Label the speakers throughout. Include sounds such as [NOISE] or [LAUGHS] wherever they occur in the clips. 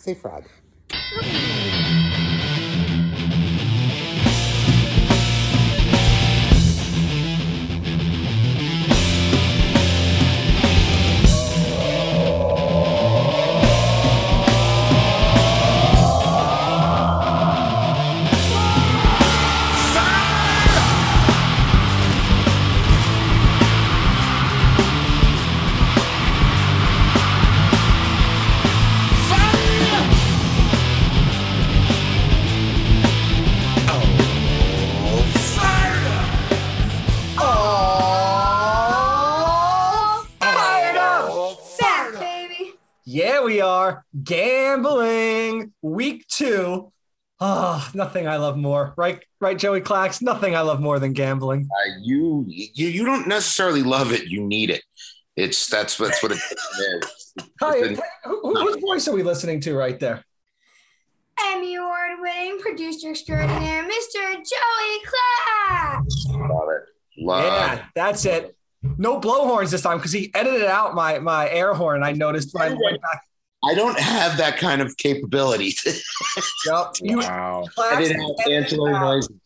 Speaker 1: Say frog.
Speaker 2: Gambling week two. Ah, nothing I love more, right? Right, Joey Clax. Nothing I love more than gambling.
Speaker 3: Uh, you you you don't necessarily love it. You need it. It's that's that's what it is. [LAUGHS]
Speaker 2: Hi,
Speaker 3: It's
Speaker 2: who, who- whose voice are we listening to right there?
Speaker 4: Emmy Award winning producer extraordinaire, Mr. Joey Clash.
Speaker 3: Love it. Love
Speaker 2: yeah, that's it. No blowhorns this time because he edited out my my air horn. I noticed when I went back.
Speaker 3: I don't have that kind of capability. [LAUGHS]
Speaker 2: Yep, [LAUGHS] you,
Speaker 5: Wow.
Speaker 3: I didn't have
Speaker 2: edited
Speaker 3: ancillary noises.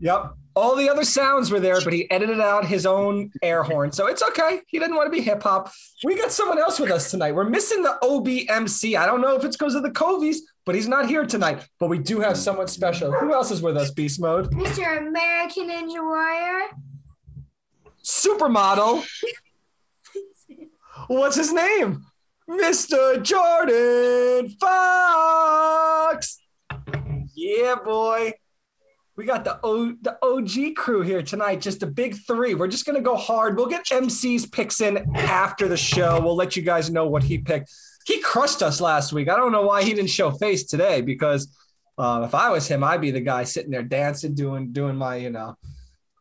Speaker 2: Yep. All the other sounds were there, but he edited out his own air horn. So it's okay. He didn't want to be hip hop. We got someone else with us tonight. We're missing the OBMC. I don't know if it's because of the Covies, but he's not here tonight. But we do have someone special. Who else is with us, Beast Mode?
Speaker 4: Mr. American Ninja Warrior.
Speaker 2: Supermodel. [LAUGHS] What's his name? Mr. Jordan Fox. Yeah, boy. We got the o, the OG crew here tonight, just a big three. We're just gonna go hard. We'll get MC's picks in after the show. We'll let you guys know what he picked. He crushed us last week. I don't know why he didn't show face today because uh, if I was him, I'd be the guy sitting there dancing, doing doing my you know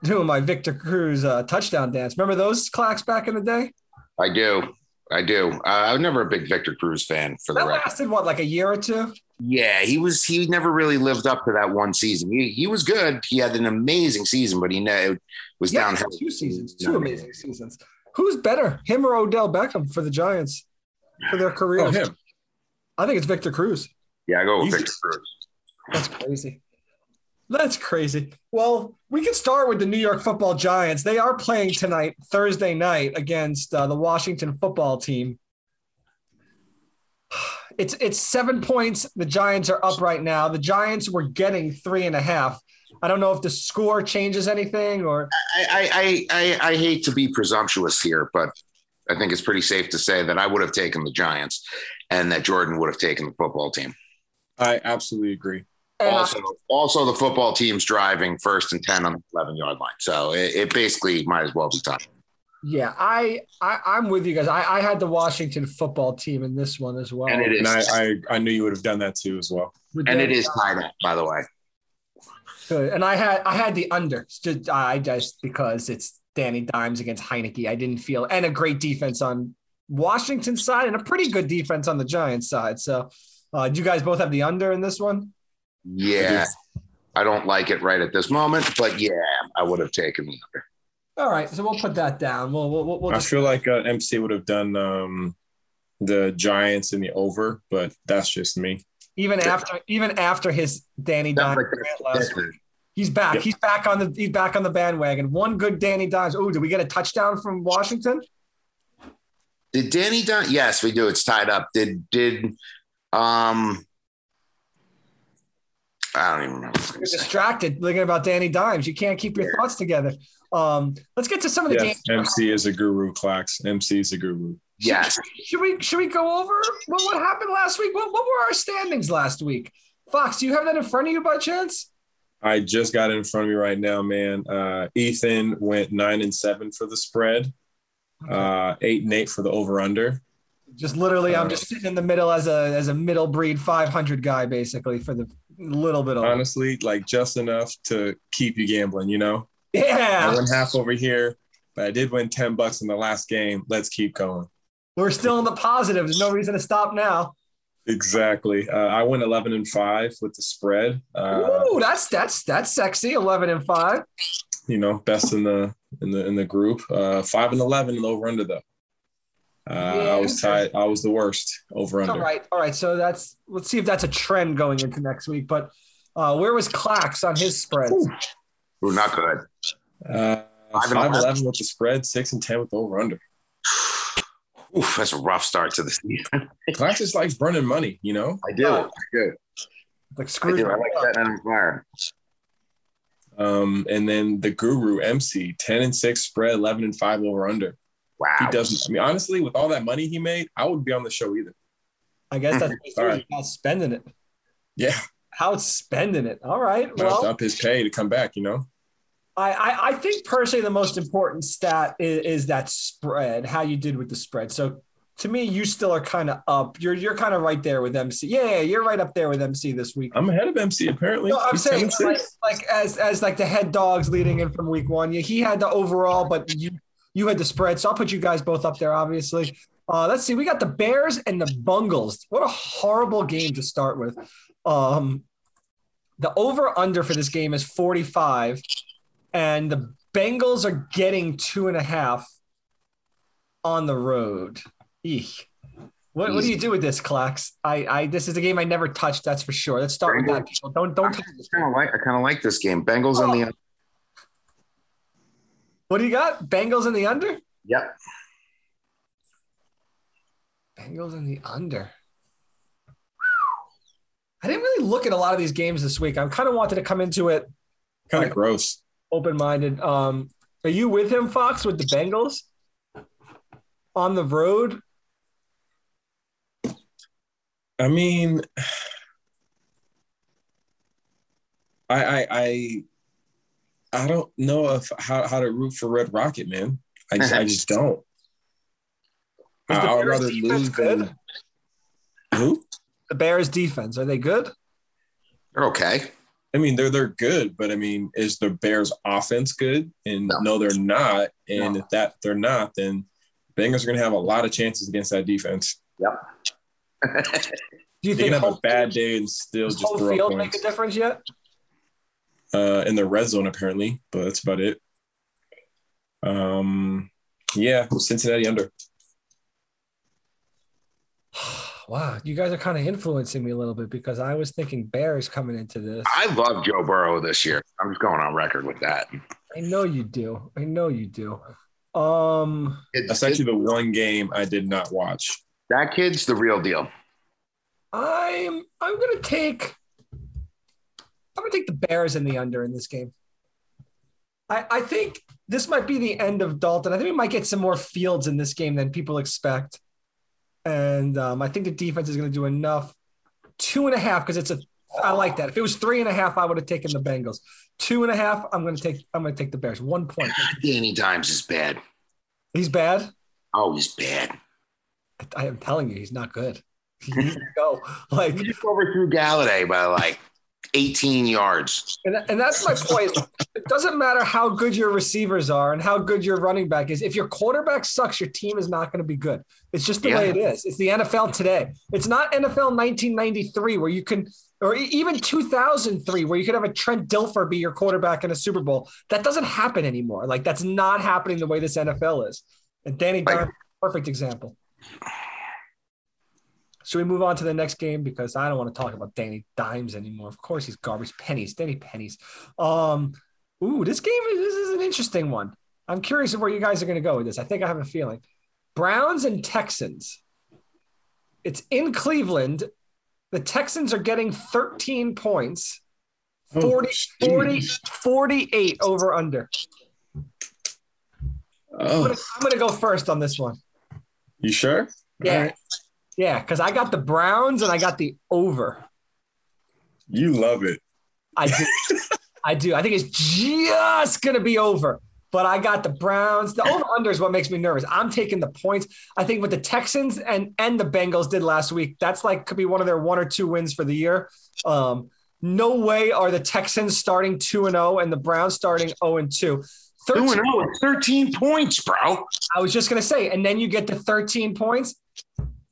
Speaker 2: doing my Victor Cruz uh, touchdown dance. Remember those clacks back in the day?
Speaker 3: I do. I do. Uh, I was never a big Victor Cruz fan for the
Speaker 2: That
Speaker 3: record.
Speaker 2: lasted what, like a year or two?
Speaker 3: Yeah, he was. He never really lived up to that one season. He, he was good. He had an amazing season, but he ne- it was
Speaker 2: Yeah,
Speaker 3: downhill.
Speaker 2: two seasons, two amazing seasons. Who's better, him or Odell Beckham for the Giants for their
Speaker 5: Oh, him.
Speaker 2: I think it's Victor Cruz.
Speaker 3: Yeah, I go with
Speaker 5: Easy.
Speaker 3: Victor Cruz.
Speaker 2: That's crazy. That's crazy. Well, we can start with the New York Football Giants. They are playing tonight, Thursday night, against uh, the Washington Football Team. [SIGHS] It's it's seven points. The Giants are up right now. The Giants were getting three and a half. I don't know if the score changes anything or
Speaker 3: I, I, I, I, I hate to be presumptuous here, but I think it's pretty safe to say that I would have taken the Giants and that Jordan would have taken the football team.
Speaker 5: I absolutely agree.
Speaker 2: And I-
Speaker 3: Also, also the football team's driving first and 10 on the 11 yard line. So it, it basically might as well be time.
Speaker 2: Yeah, I, I I'm with you guys. I, I had the Washington football team in this one as well.
Speaker 3: And it is,
Speaker 5: And I, I, I knew you would have done that too as well.
Speaker 2: With
Speaker 3: and it is Danny tied up, by the way.
Speaker 2: Good. And I had I had the under just I just because it's Danny Dimes against Heinicke. I didn't feel and a great defense on Washington's side and a pretty good defense on the Giants side. So uh do you guys both have the under in this one?
Speaker 3: Yeah. I don't like it right at this moment, but yeah, I would have taken the under.
Speaker 2: All right, so we'll put that down. We'll we'll, we'll, we'll
Speaker 5: I feel like uh, MC would have done um, the Giants in the over, but that's just me.
Speaker 2: even after even after his Danny
Speaker 3: Sounds
Speaker 2: Dimes
Speaker 3: like
Speaker 2: last week. He's back.
Speaker 5: Yeah.
Speaker 2: He's back on the he's back on the bandwagon. One good Danny Dimes. Oh, did we get a touchdown from Washington?
Speaker 3: Did Danny Dunn? Yes, we do. It's tied up. Did did um I don't even remember. what
Speaker 2: You're
Speaker 3: gonna say.
Speaker 2: distracted thinking about Danny Dimes. You can't keep your thoughts together. Um, let's get to some of the
Speaker 5: Yes,
Speaker 2: games.
Speaker 5: MC is a guru, Clax. MC is a guru.
Speaker 3: Yes.
Speaker 2: Should we should we go over what, what happened last week? What, what were our standings last week? Fox, do you have that in front of you by chance?
Speaker 5: I just got it in front of me right now, man. Uh, Ethan went nine and seven for the spread, uh, eight and eight for the over under.
Speaker 2: Just literally, I'm
Speaker 5: Uh,
Speaker 2: just sitting in the middle as a as a middle breed 500 guy, basically for the little bit of
Speaker 5: Honestly, like just enough to keep you gambling, you know?
Speaker 2: Yeah.
Speaker 5: I went half over here, but I did win 10 bucks in the last game. Let's keep going.
Speaker 2: We're still in the positive. There's no reason to stop now.
Speaker 5: Exactly. Uh, I went 11 and 5 with the spread. Uh,
Speaker 2: Ooh, that's that's that's sexy. 11 and five.
Speaker 5: you know, best in the in the in the group. Uh, 5 and 11 in the over under though. Uh,
Speaker 2: Yeah,
Speaker 5: I was tied. I was the worst over
Speaker 2: All
Speaker 5: under.
Speaker 2: right, all right. So that's let's see if that's a trend going into next week. But uh, where was Clax on his spread?
Speaker 3: Ooh, not good.
Speaker 5: Uh,
Speaker 3: Five and
Speaker 5: 5
Speaker 3: eleven.
Speaker 5: 11 with the spread, 6 and 10 with over under.
Speaker 3: Oof, that's a rough start to the season. [LAUGHS]
Speaker 5: Clax just likes burning money, you know?
Speaker 3: I do. I do.
Speaker 2: Like
Speaker 3: I do. I like that on fire.
Speaker 5: Um, and then the guru MC, 10 and 6 spread, 11 and 5 over under.
Speaker 3: Wow.
Speaker 5: He doesn't, I mean, honestly, with all that money he made, I wouldn't be on the show either.
Speaker 2: I guess that's what he's
Speaker 5: All
Speaker 2: doing.
Speaker 5: right.
Speaker 2: He's out spending it.
Speaker 5: Yeah.
Speaker 2: Out spending it. All right.
Speaker 5: Well,
Speaker 2: Well,
Speaker 5: up his pay to come back, you know?
Speaker 2: I, I, I think personally the most important stat is, is that spread, how you did with the spread. So to me, you still are kind of up. You're you're kind of right there with MC. Yeah, yeah, you're right up there with MC this week.
Speaker 5: I'm ahead of MC apparently.
Speaker 2: No, I'm
Speaker 5: He's
Speaker 2: saying
Speaker 5: and
Speaker 2: like, like as as like the head dogs leading in from week one. Yeah, he had the overall, but you you had the spread. So I'll put you guys both up there, obviously. Uh, let's see. We got the Bears and the Bungles. What a horrible game to start with. Um, the over under for this game is 45, and the Bengals are getting two and a half on the road. Eek. What, what do you do with this, Clax? I, I this is a game I never touched. That's for sure. Let's start with that. People. Don't don't.
Speaker 3: I kind of like. I kind of like this game. Bengals on the.
Speaker 2: What do you got? Bengals in the under.
Speaker 3: Yep.
Speaker 2: Bengals in the under. I didn't really look at a lot of these games this week. I kind of wanted to come into it
Speaker 5: Kind of gross.
Speaker 2: open minded. Um, are you with him, Fox, with the Bengals on the road?
Speaker 5: I mean, I I I, I don't know if how, how to root for Red Rocket, man. I just I just [LAUGHS] don't.
Speaker 2: Is the
Speaker 5: I, would rather
Speaker 2: defense
Speaker 5: lose
Speaker 2: good?
Speaker 5: than who?
Speaker 2: The Bears defense are they good?
Speaker 3: They're okay.
Speaker 5: I mean, they're they're good, but I mean, is the Bears offense good? And
Speaker 3: No.
Speaker 5: no, they're not. And
Speaker 3: No.
Speaker 5: if that they're not, then Bengals are going to have a lot of chances against that defense.
Speaker 3: Yep. [LAUGHS]
Speaker 2: Do you
Speaker 5: They
Speaker 2: think
Speaker 5: can have a bad day and still
Speaker 2: does
Speaker 5: just
Speaker 2: home
Speaker 5: throw up
Speaker 2: field make a difference yet?
Speaker 5: Uh, in the red zone, apparently. But that's about it. Um, yeah, Cincinnati under. [SIGHS]
Speaker 2: Wow, you guys are kind of influencing me a little bit because I was thinking Bears coming into this.
Speaker 3: I love Joe Burrow this year. I'm just going on record with that.
Speaker 2: I know you do. I know you do. Um,
Speaker 3: It's-
Speaker 5: That's actually the one game I did not watch.
Speaker 3: that kid's the real deal.
Speaker 2: I'm I'm gonna take I'm gonna take the Bears in the under in this game. I I think this might be the end of Dalton. I think we might get some more fields in this game than people expect, and um, I think the defense is gonna do enough. Two and a half because it's a I like that. If it was three and a half, I would have taken the Bengals. Two and a half, I'm gonna take I'm gonna take the Bears. One point.
Speaker 3: Danny Dimes is bad.
Speaker 2: He's bad.
Speaker 3: Oh, he's bad.
Speaker 2: I am telling you, he's not good. He needs to go. Like
Speaker 3: He just overthrew Golladay by like 18 yards.
Speaker 2: And, and that's my point. It doesn't matter how good your receivers are and how good your running back is. If your quarterback sucks, your team is not going to be good. It's just the
Speaker 3: Yeah.
Speaker 2: way it is. It's the NFL today. It's not NFL 1993 where you can, or even 2003 where you could have a Trent Dilfer be your quarterback in a Super Bowl. That doesn't happen anymore. Like that's not happening the way this NFL is. And Danny. Dimes, perfect example. Should we move on to the next game because I don't want to talk about Danny Dimes anymore. Of course, he's garbage. Pennies, Danny Pennies. Um, ooh, this game is this is an interesting one. I'm curious of where you guys are going to go with this. I think I have a feeling. Browns and Texans. It's in Cleveland. The Texans are getting 13 points.
Speaker 5: Oh,
Speaker 2: 40, 40, 48 over under. I'm
Speaker 5: Oh,
Speaker 2: I'm gonna go first on this one.
Speaker 5: you sure?
Speaker 2: Yeah.
Speaker 5: All right.
Speaker 2: Yeah, because I got the Browns and I got the over.
Speaker 5: You love it.
Speaker 2: I do. [LAUGHS] I do. I think it's just going to be over. But I got the Browns. The over under is what makes me nervous. I'm taking the points. I think what the Texans and and the Bengals did last week, that's like could be one of their one or two wins for the year. Um, no way are the Texans starting 2 and 0 and the Browns starting 0 and 2.
Speaker 3: 2
Speaker 2: 13
Speaker 3: and 0, it's 13 points, bro.
Speaker 2: I was just gonna say, and then you get the 13 points.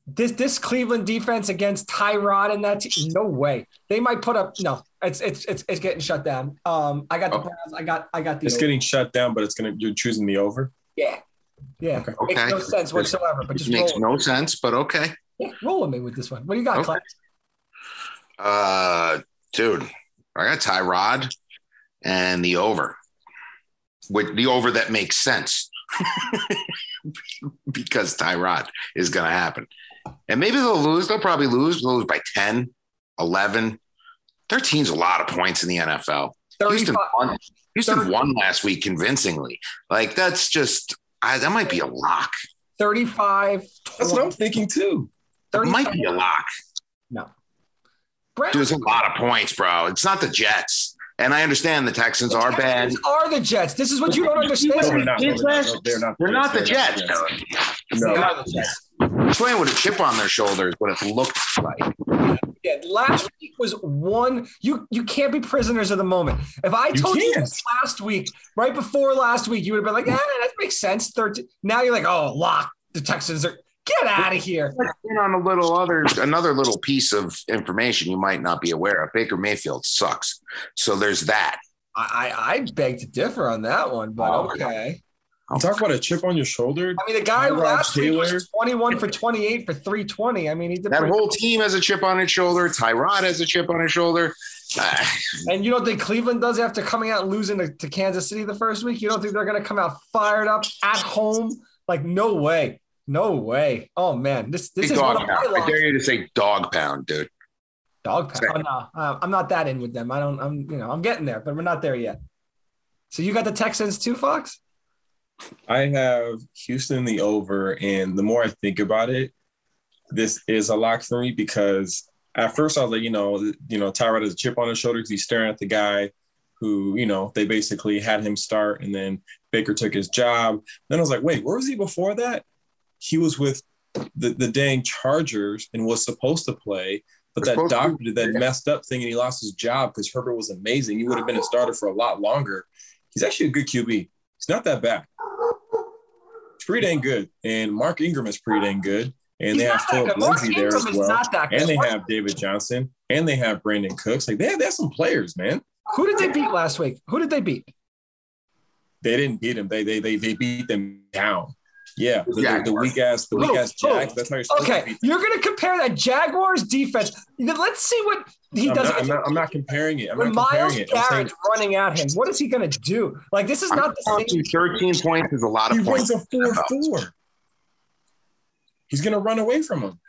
Speaker 2: This this Cleveland defense against Tyrod and that team, no way. They might put up no. It's it's it's, it's getting shut down. Um, I got the
Speaker 3: Oh.
Speaker 2: Browns. I got I got the
Speaker 5: It's
Speaker 2: over.
Speaker 5: getting shut down, but it's gonna. You're choosing the over.
Speaker 2: yeah. Yeah,
Speaker 5: Okay.
Speaker 2: makes
Speaker 3: Okay.
Speaker 2: no sense whatsoever. But
Speaker 3: Which
Speaker 2: just
Speaker 3: makes
Speaker 2: roll,
Speaker 3: no sense, but okay.
Speaker 2: yeah, roll with me with this one. What do you got,
Speaker 3: Okay.
Speaker 2: Clay?
Speaker 3: Uh, dude, I got Tyrod and the over. With the over that makes sense [LAUGHS] because Tyrod is going to happen. And maybe they'll lose. They'll probably lose. They'll lose by 10, 11. 13's a lot of points in the NFL. Houston
Speaker 2: 35.
Speaker 3: won, Houston won last week convincingly. Like, that's just, I, that might be a lock.
Speaker 2: 35.
Speaker 5: That's what I'm thinking too.
Speaker 3: It might be a lock.
Speaker 2: No. Browns,
Speaker 3: Dude, it's a lot of points, bro. It's not the Jets. And I understand the Texans
Speaker 2: the
Speaker 3: are bad.
Speaker 2: Texans Are the Jets? This is what you don't
Speaker 5: No,
Speaker 2: understand.
Speaker 5: they're not. No, they're not. They're not.
Speaker 3: They're not the
Speaker 5: They're
Speaker 3: Jets.
Speaker 2: They
Speaker 5: No.
Speaker 2: are the Jets.
Speaker 3: They're playing with a chip on their shoulders, what it looked like.
Speaker 2: Yeah, last week was one. You you can't be prisoners of the moment. If I told you
Speaker 5: can't.
Speaker 2: this last week, right before last week, you would have been like, "Yeah, that makes sense." Thirteen. Now you're like, "Oh, lock. The Texans are get out of here."
Speaker 3: And on a little other, another little piece of information you might not be aware of, Baker Mayfield sucks. So there's that.
Speaker 2: I I, I beg to differ on that one, but
Speaker 3: Oh.
Speaker 2: okay.
Speaker 5: You talk about a chip on your shoulder.
Speaker 2: I mean, the guy
Speaker 5: Tyrod
Speaker 2: last week was 21 for 28 for 320. I mean, he did
Speaker 3: That
Speaker 2: pretty
Speaker 3: whole team has a chip on its shoulder. Tyrod has a chip on his shoulder. [SIGHS]
Speaker 2: And you don't think Cleveland does after coming out and losing to, to Kansas City the first week? You don't think they're going to come out fired up at home? Like, no way. No way. Oh, man. This this
Speaker 3: big
Speaker 2: is one
Speaker 3: dog
Speaker 2: of my
Speaker 3: pound. I dare you to say dog pound, dude.
Speaker 2: Dog pound. Oh, no, uh, I'm not that in with them. I don't, I'm, you know, I'm getting there, but we're not there yet. So you got the Texans too, Fox?
Speaker 5: I have Houston the over, and the more I think about it, this is a lock for me because at first I was like, you know, you know, Tyrod has a chip on his shoulder because he's staring at the guy who, you know, they basically had him start, and then Baker took his job. Then I was like, wait, where was he before that? He was with the the dang Chargers and was supposed to play, but that
Speaker 3: Supposed to,
Speaker 5: doctor did that messed up thing, and he lost his job because Herbert was amazing. He would have been a starter for a lot longer. He's actually a good QB. He's not that bad. It's pretty dang good. And Mark Ingram is pretty dang good. And they have
Speaker 2: Phillip
Speaker 5: Lindsay there as well.
Speaker 2: that.
Speaker 5: And they have David Johnson. And they have Brandin Cooks. Like they have, they have some players, man.
Speaker 2: Who did they beat last week? Who did they beat?
Speaker 5: They didn't beat them. They they they, they beat them down. Yeah, the, the, the weak ass, the weak ass
Speaker 2: Oh, oh.
Speaker 5: That's how you're supposed to
Speaker 2: Okay, you're going to compare that Jaguars defense. Let's see what he
Speaker 5: I'm
Speaker 2: does.
Speaker 5: not, I'm, not, I'm not comparing it. I'm
Speaker 2: when
Speaker 5: not Myles it. I'm saying
Speaker 2: Garrett's running at him, what is he going to do? Like this is
Speaker 3: I'm
Speaker 2: not the same.
Speaker 3: 13 points is a lot
Speaker 5: he
Speaker 3: of
Speaker 5: runs
Speaker 3: points.
Speaker 5: a 4 4. He's going to run away from him.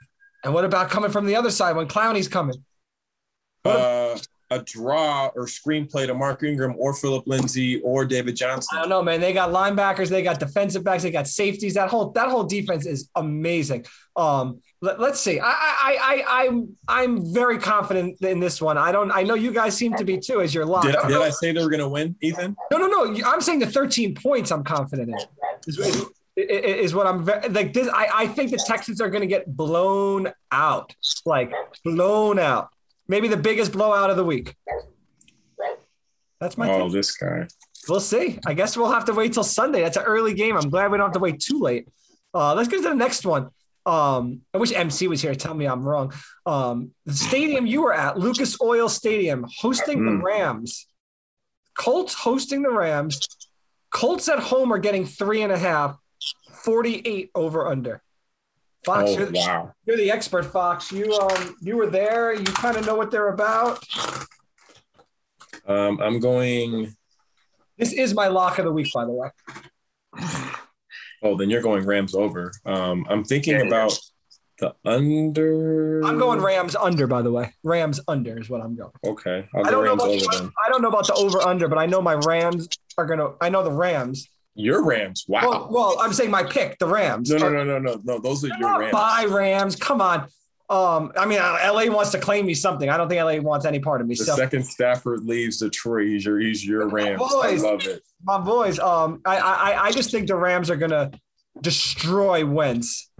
Speaker 2: And what about coming from the other side when Clowney's coming?
Speaker 5: Uh, a draw or screenplay to Mark Ingram or Phillip Lindsay or David Johnson.
Speaker 2: I
Speaker 5: Johnson.
Speaker 2: don't know, man. They got linebackers, they got defensive backs, they got safeties. That whole that whole defense is amazing. Um, let, us see. I, I I I'm I'm very confident in this one. I don't. I know you guys seem to be too, as your lock.
Speaker 5: Did,
Speaker 2: I
Speaker 5: did I say they were going to win, Ethan?
Speaker 2: No, no, no. I'm saying the 13 points. I'm confident in. Is, is, is what I'm ve- like. This, I, I think the Texans are going to get blown out, like blown out. Maybe the biggest blowout of the week. That's my.
Speaker 5: Oh,
Speaker 2: take.
Speaker 5: this guy.
Speaker 2: We'll see. I guess we'll have to wait till Sunday. That's an early game. I'm glad we don't have to wait too late. Uh, let's get to the next one. Um, I wish MC was here tell me I'm wrong. Um, the stadium you were at, Lucas Oil Stadium, hosting the
Speaker 3: Mm.
Speaker 2: Rams. Colts hosting the Rams. Colts at home are getting three and a half, 48 over under. Fox,
Speaker 5: Oh,
Speaker 2: you're, the,
Speaker 5: wow.
Speaker 2: you're the expert, Fox. You um you were there. You kind of know what they're about.
Speaker 5: Um, I'm going.
Speaker 2: This is my lock of the week, by the way. [SIGHS]
Speaker 5: Oh, then you're going Rams over. Um, I'm thinking
Speaker 3: Yeah.
Speaker 5: about the under.
Speaker 2: I'm going Rams under, by the way. Rams under is what I'm going.
Speaker 5: Okay, I'll
Speaker 2: I don't know about
Speaker 5: over
Speaker 2: the,
Speaker 5: then.
Speaker 2: I don't know about the over under, but I know my Rams are gonna. I know the Rams.
Speaker 5: Your Rams. Wow.
Speaker 2: Well, well, I'm saying my pick, the Rams.
Speaker 5: no, no, no, no, no, no. Those are
Speaker 2: They're
Speaker 5: your Rams.
Speaker 2: By Rams, come on. Um, I mean, uh, LA wants to claim me something. I don't think LA wants any part of me.
Speaker 5: The
Speaker 2: So
Speaker 5: second Stafford leaves Detroit, he's your he's your Rams. I
Speaker 2: Boys.
Speaker 5: love it.
Speaker 2: my boys, um, I, I, I just think the Rams are gonna destroy Wentz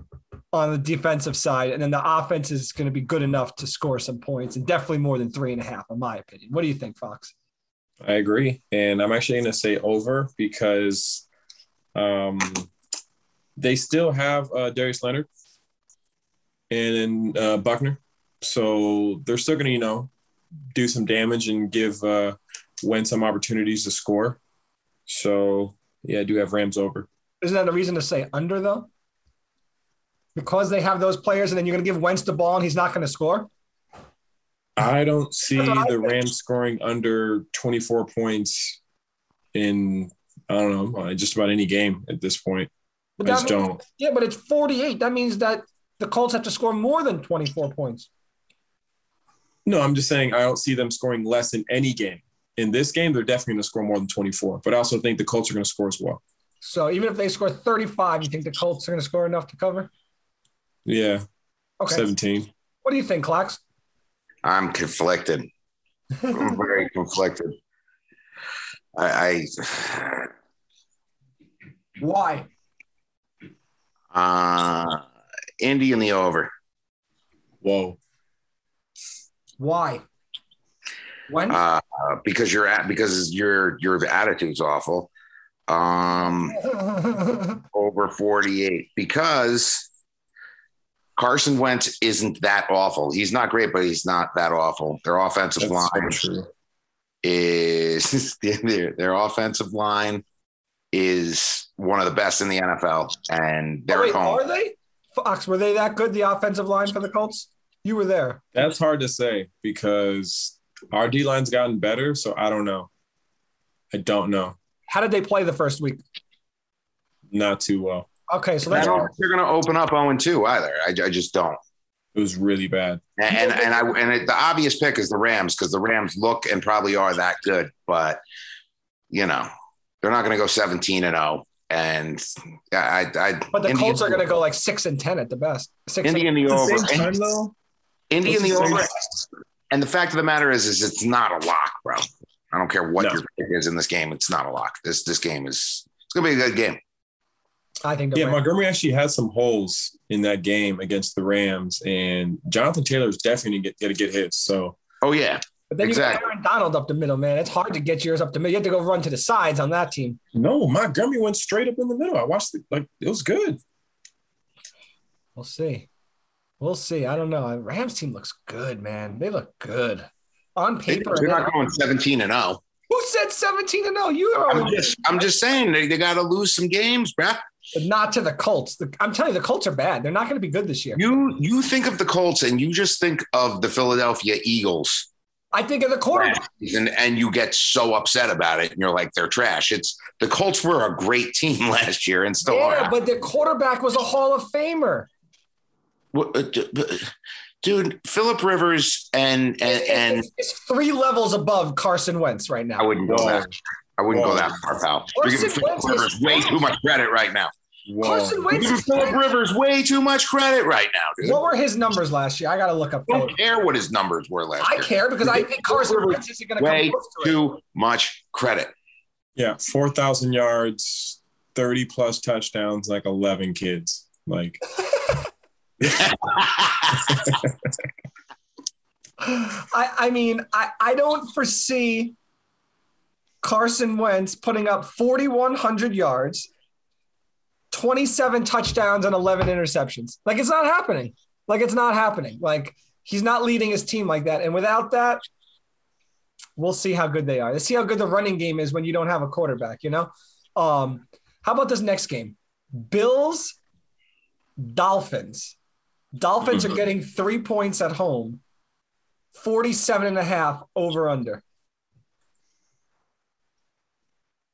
Speaker 2: on the defensive side, and then the offense is going to be good enough to score some points, and definitely more than three and a half, in my opinion. What do you think, Fox?
Speaker 5: I agree, and I'm actually going to say over because um, they still have uh, Darius Leonard and uh, Buckner, so they're still going to you know do some damage and give uh, Wentz some opportunities to score. So yeah, I do have Rams over.
Speaker 2: Isn't that a reason to say under though? Because they have those players, and then you're going to give Wentz the ball, and he's not going to score.
Speaker 5: I don't see
Speaker 2: That's what I
Speaker 5: the. Rams scoring under 24 points in I don't know uh, just about any game at this point.
Speaker 2: But
Speaker 5: I just
Speaker 2: means-
Speaker 5: don't.
Speaker 2: Yeah, but it's 48. That means that the Colts have to score more than 24 points.
Speaker 5: No, I'm just saying I don't see them scoring less in any game. In this game, they're definitely going to score more than 24. But I also think the Colts are going to score as well.
Speaker 2: So even if they score 35, you think the Colts are going to score enough to cover?
Speaker 5: Yeah,
Speaker 2: Okay.
Speaker 5: 17.
Speaker 2: What do you think, Clax?
Speaker 3: I'm conflicted. I'm very conflicted. I, I Why? Uh, Indy in the over.
Speaker 5: Whoa.
Speaker 2: Why? When?
Speaker 3: Uh, because you're at because your your attitude's awful. Um, [LAUGHS] over 48 because Carson Wentz isn't that awful. He's not great, but he's not that awful. Their offensive
Speaker 5: That's
Speaker 3: line
Speaker 5: so
Speaker 3: is [LAUGHS] their, their offensive line is one of the best in the NFL, and
Speaker 2: Oh,
Speaker 3: they're
Speaker 2: wait,
Speaker 3: at home.
Speaker 2: are they? Fox, were they that good, the offensive line for the Colts? You were there.
Speaker 5: That's hard to say because our D line's gotten better. So I don't know. I don't know.
Speaker 2: How did they play the first week?
Speaker 5: Not too well.
Speaker 2: Okay, so
Speaker 3: I don't think they're going to open up 0 2 either. I, I just don't.
Speaker 5: It was really bad.
Speaker 3: And and, and I and it, the obvious pick is the Rams because the Rams look and probably are that good, but you know they're not going to go 17 and 0. And I, I,
Speaker 2: but the
Speaker 3: Indy
Speaker 2: Colts are going to go like six and ten at the best. Six
Speaker 3: Indy in the
Speaker 5: At
Speaker 3: over.
Speaker 5: the same time, though,
Speaker 3: Indy in the
Speaker 5: the
Speaker 3: over. And the fact of the matter is, is it's not a lock, bro. I don't care what
Speaker 5: No.
Speaker 3: your pick is in this game. It's not a lock. This this game is it's gonna be a good game.
Speaker 2: I think.
Speaker 5: Yeah,
Speaker 2: Rams-
Speaker 5: Montgomery actually had some holes in that game against the Rams, and Jonathan Taylor's definitely going to get his. So
Speaker 3: Oh yeah,
Speaker 2: But then you
Speaker 3: Exactly.
Speaker 2: got Aaron Donald up the middle, man. It's hard to get yours up the middle. You have to go run to the sides on that team.
Speaker 5: no, Montgomery went straight up in the middle. I watched it; like it was good.
Speaker 2: We'll see. We'll see. I don't know. Rams team looks good, man. They look good on paper.
Speaker 3: they're not going 17 and 0.
Speaker 2: Who said 17 and 0? You are
Speaker 3: I'm just I'm just saying they, they got to lose some games, bro.
Speaker 2: But not to the Colts. The, I'm telling you, the Colts are bad. They're not going to be good this year.
Speaker 3: You you think of the Colts and you just think of the Philadelphia Eagles.
Speaker 2: I think of the quarterback.
Speaker 3: And, and you get so upset about it and you're like they're trash. It's the Colts were a great team [LAUGHS] last year and still
Speaker 2: Yeah,
Speaker 3: are.
Speaker 2: but the quarterback was a Hall of Famer.
Speaker 3: What- uh, d- but- Dude, Philip Rivers and and, and
Speaker 2: it's, it's three levels above Carson Wentz right now.
Speaker 3: I wouldn't go
Speaker 5: Whoa.
Speaker 3: That. I wouldn't go that far, pal. You're
Speaker 2: Carson
Speaker 3: giving Philip Rivers way too much credit right now.
Speaker 5: Whoa.
Speaker 2: Carson Wentz
Speaker 3: giving Philip Rivers way too much credit right now, dude.
Speaker 2: What were his numbers last year? I got to look up.
Speaker 3: I don't care what his numbers were last
Speaker 2: I
Speaker 3: year.
Speaker 2: I care because I think Carson Wentz isn't going to come
Speaker 3: Way
Speaker 2: close to it.
Speaker 3: too much credit.
Speaker 5: Yeah, four thousand yards, thirty plus touchdowns, like eleven kids. Like [LAUGHS] [LAUGHS]
Speaker 2: I, I mean, I, I don't foresee Carson Wentz putting up 4,100 yards, 27 touchdowns, and 11 interceptions. Like, it's not happening. Like, it's not happening. Like, he's not leading his team like that. And without that, we'll see how good they are. Let's see how good the running game is when you don't have a quarterback, you know? Um, how about this next game? Bills, Dolphins. Dolphins are getting three points at home. 47 and a half over under.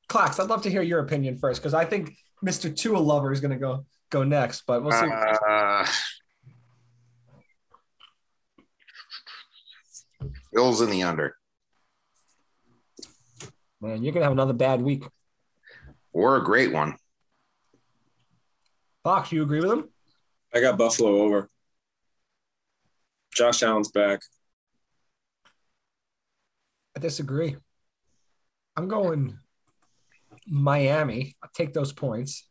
Speaker 2: Clax, I'd love to hear your opinion first because I think Mr. Tua Lover is going to go go next, but we'll see.
Speaker 3: Uh, Bills in the under
Speaker 2: Man, you're going to have another bad week.
Speaker 3: or a great one.
Speaker 2: Fox, you agree with him?
Speaker 5: I got Buffalo over. Josh Allen's back.
Speaker 2: I disagree. I'm going Miami. I'll take those points.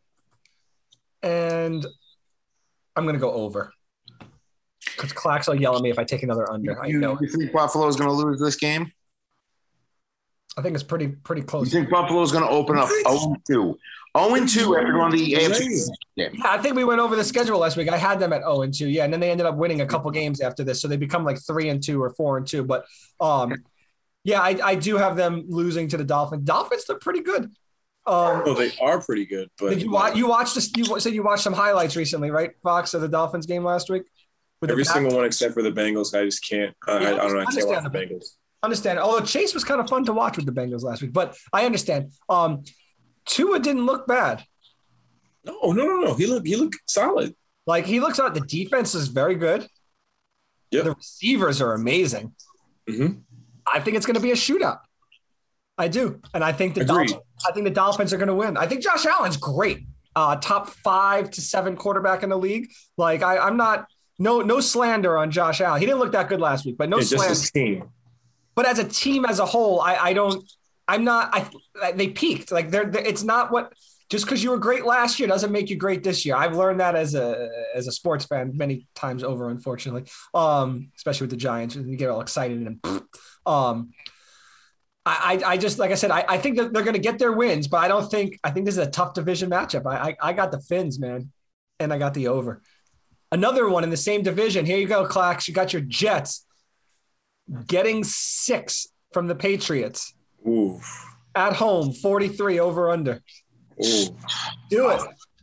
Speaker 2: And I'm going to go over. Because Clax will yell at me if I take another under. I
Speaker 3: You,
Speaker 2: know.
Speaker 3: you think Buffalo is going to lose this game?
Speaker 2: I think it's pretty pretty close.
Speaker 3: You think Buffalo is going to open up 0 2? 0 2 after going to the AFC.
Speaker 2: Yeah, I think we went over the schedule last week. I had them at 0 and 2. Yeah, and then they ended up winning a couple games after this. So they become like 3 and 2 or 4 and 2. But um yeah, I, I do have them losing to the Dolphins. Dolphins look pretty good. Um,
Speaker 5: Oh, they are pretty good, but
Speaker 2: did you watch? You watched this? You said you watched some highlights recently, right, Fox, of the Dolphins game last week.
Speaker 5: Every single one except for the Bengals. I just can't. I, I, I don't know. I can't watch the Bengals.
Speaker 2: understand. Although Chase was kind of fun to watch with the Bengals last week, but I understand. Um, Tua didn't look bad.
Speaker 5: No, no, no, no. He looked he looked solid.
Speaker 2: Like he looks out. The defense is very good.
Speaker 5: Yeah.
Speaker 2: The receivers are amazing.
Speaker 5: Mhm.
Speaker 2: I think it's going to be a shootout. I do, and I think the
Speaker 5: Agreed.
Speaker 2: Dolphins, I think the Dolphins are going to win. I think Josh Allen's great. Uh, top five to seven quarterback in the league. Like I, I'm not no no slander on Josh Allen. He didn't look that good last week, but no
Speaker 5: Yeah, just
Speaker 2: slander.
Speaker 5: his team.
Speaker 2: but as a team as a whole, I, I don't. I'm not. I they peaked. Like they're. they're- It's not what. Just because you were great last year doesn't make you great this year. I've learned that as a as a sports fan many times over, unfortunately. Um, especially with the Giants, and you get all excited and um. I, I I just like I said, I, I think that they're going to get their wins, but I don't think I think this is a tough division matchup. I, I I got the Finns, man, and I got the over. Another one in the same division. Here you go, Clax. You got your Jets getting six from the Patriots
Speaker 5: Ooh,
Speaker 2: at home, 43 over under.
Speaker 5: ooh.
Speaker 2: Do it.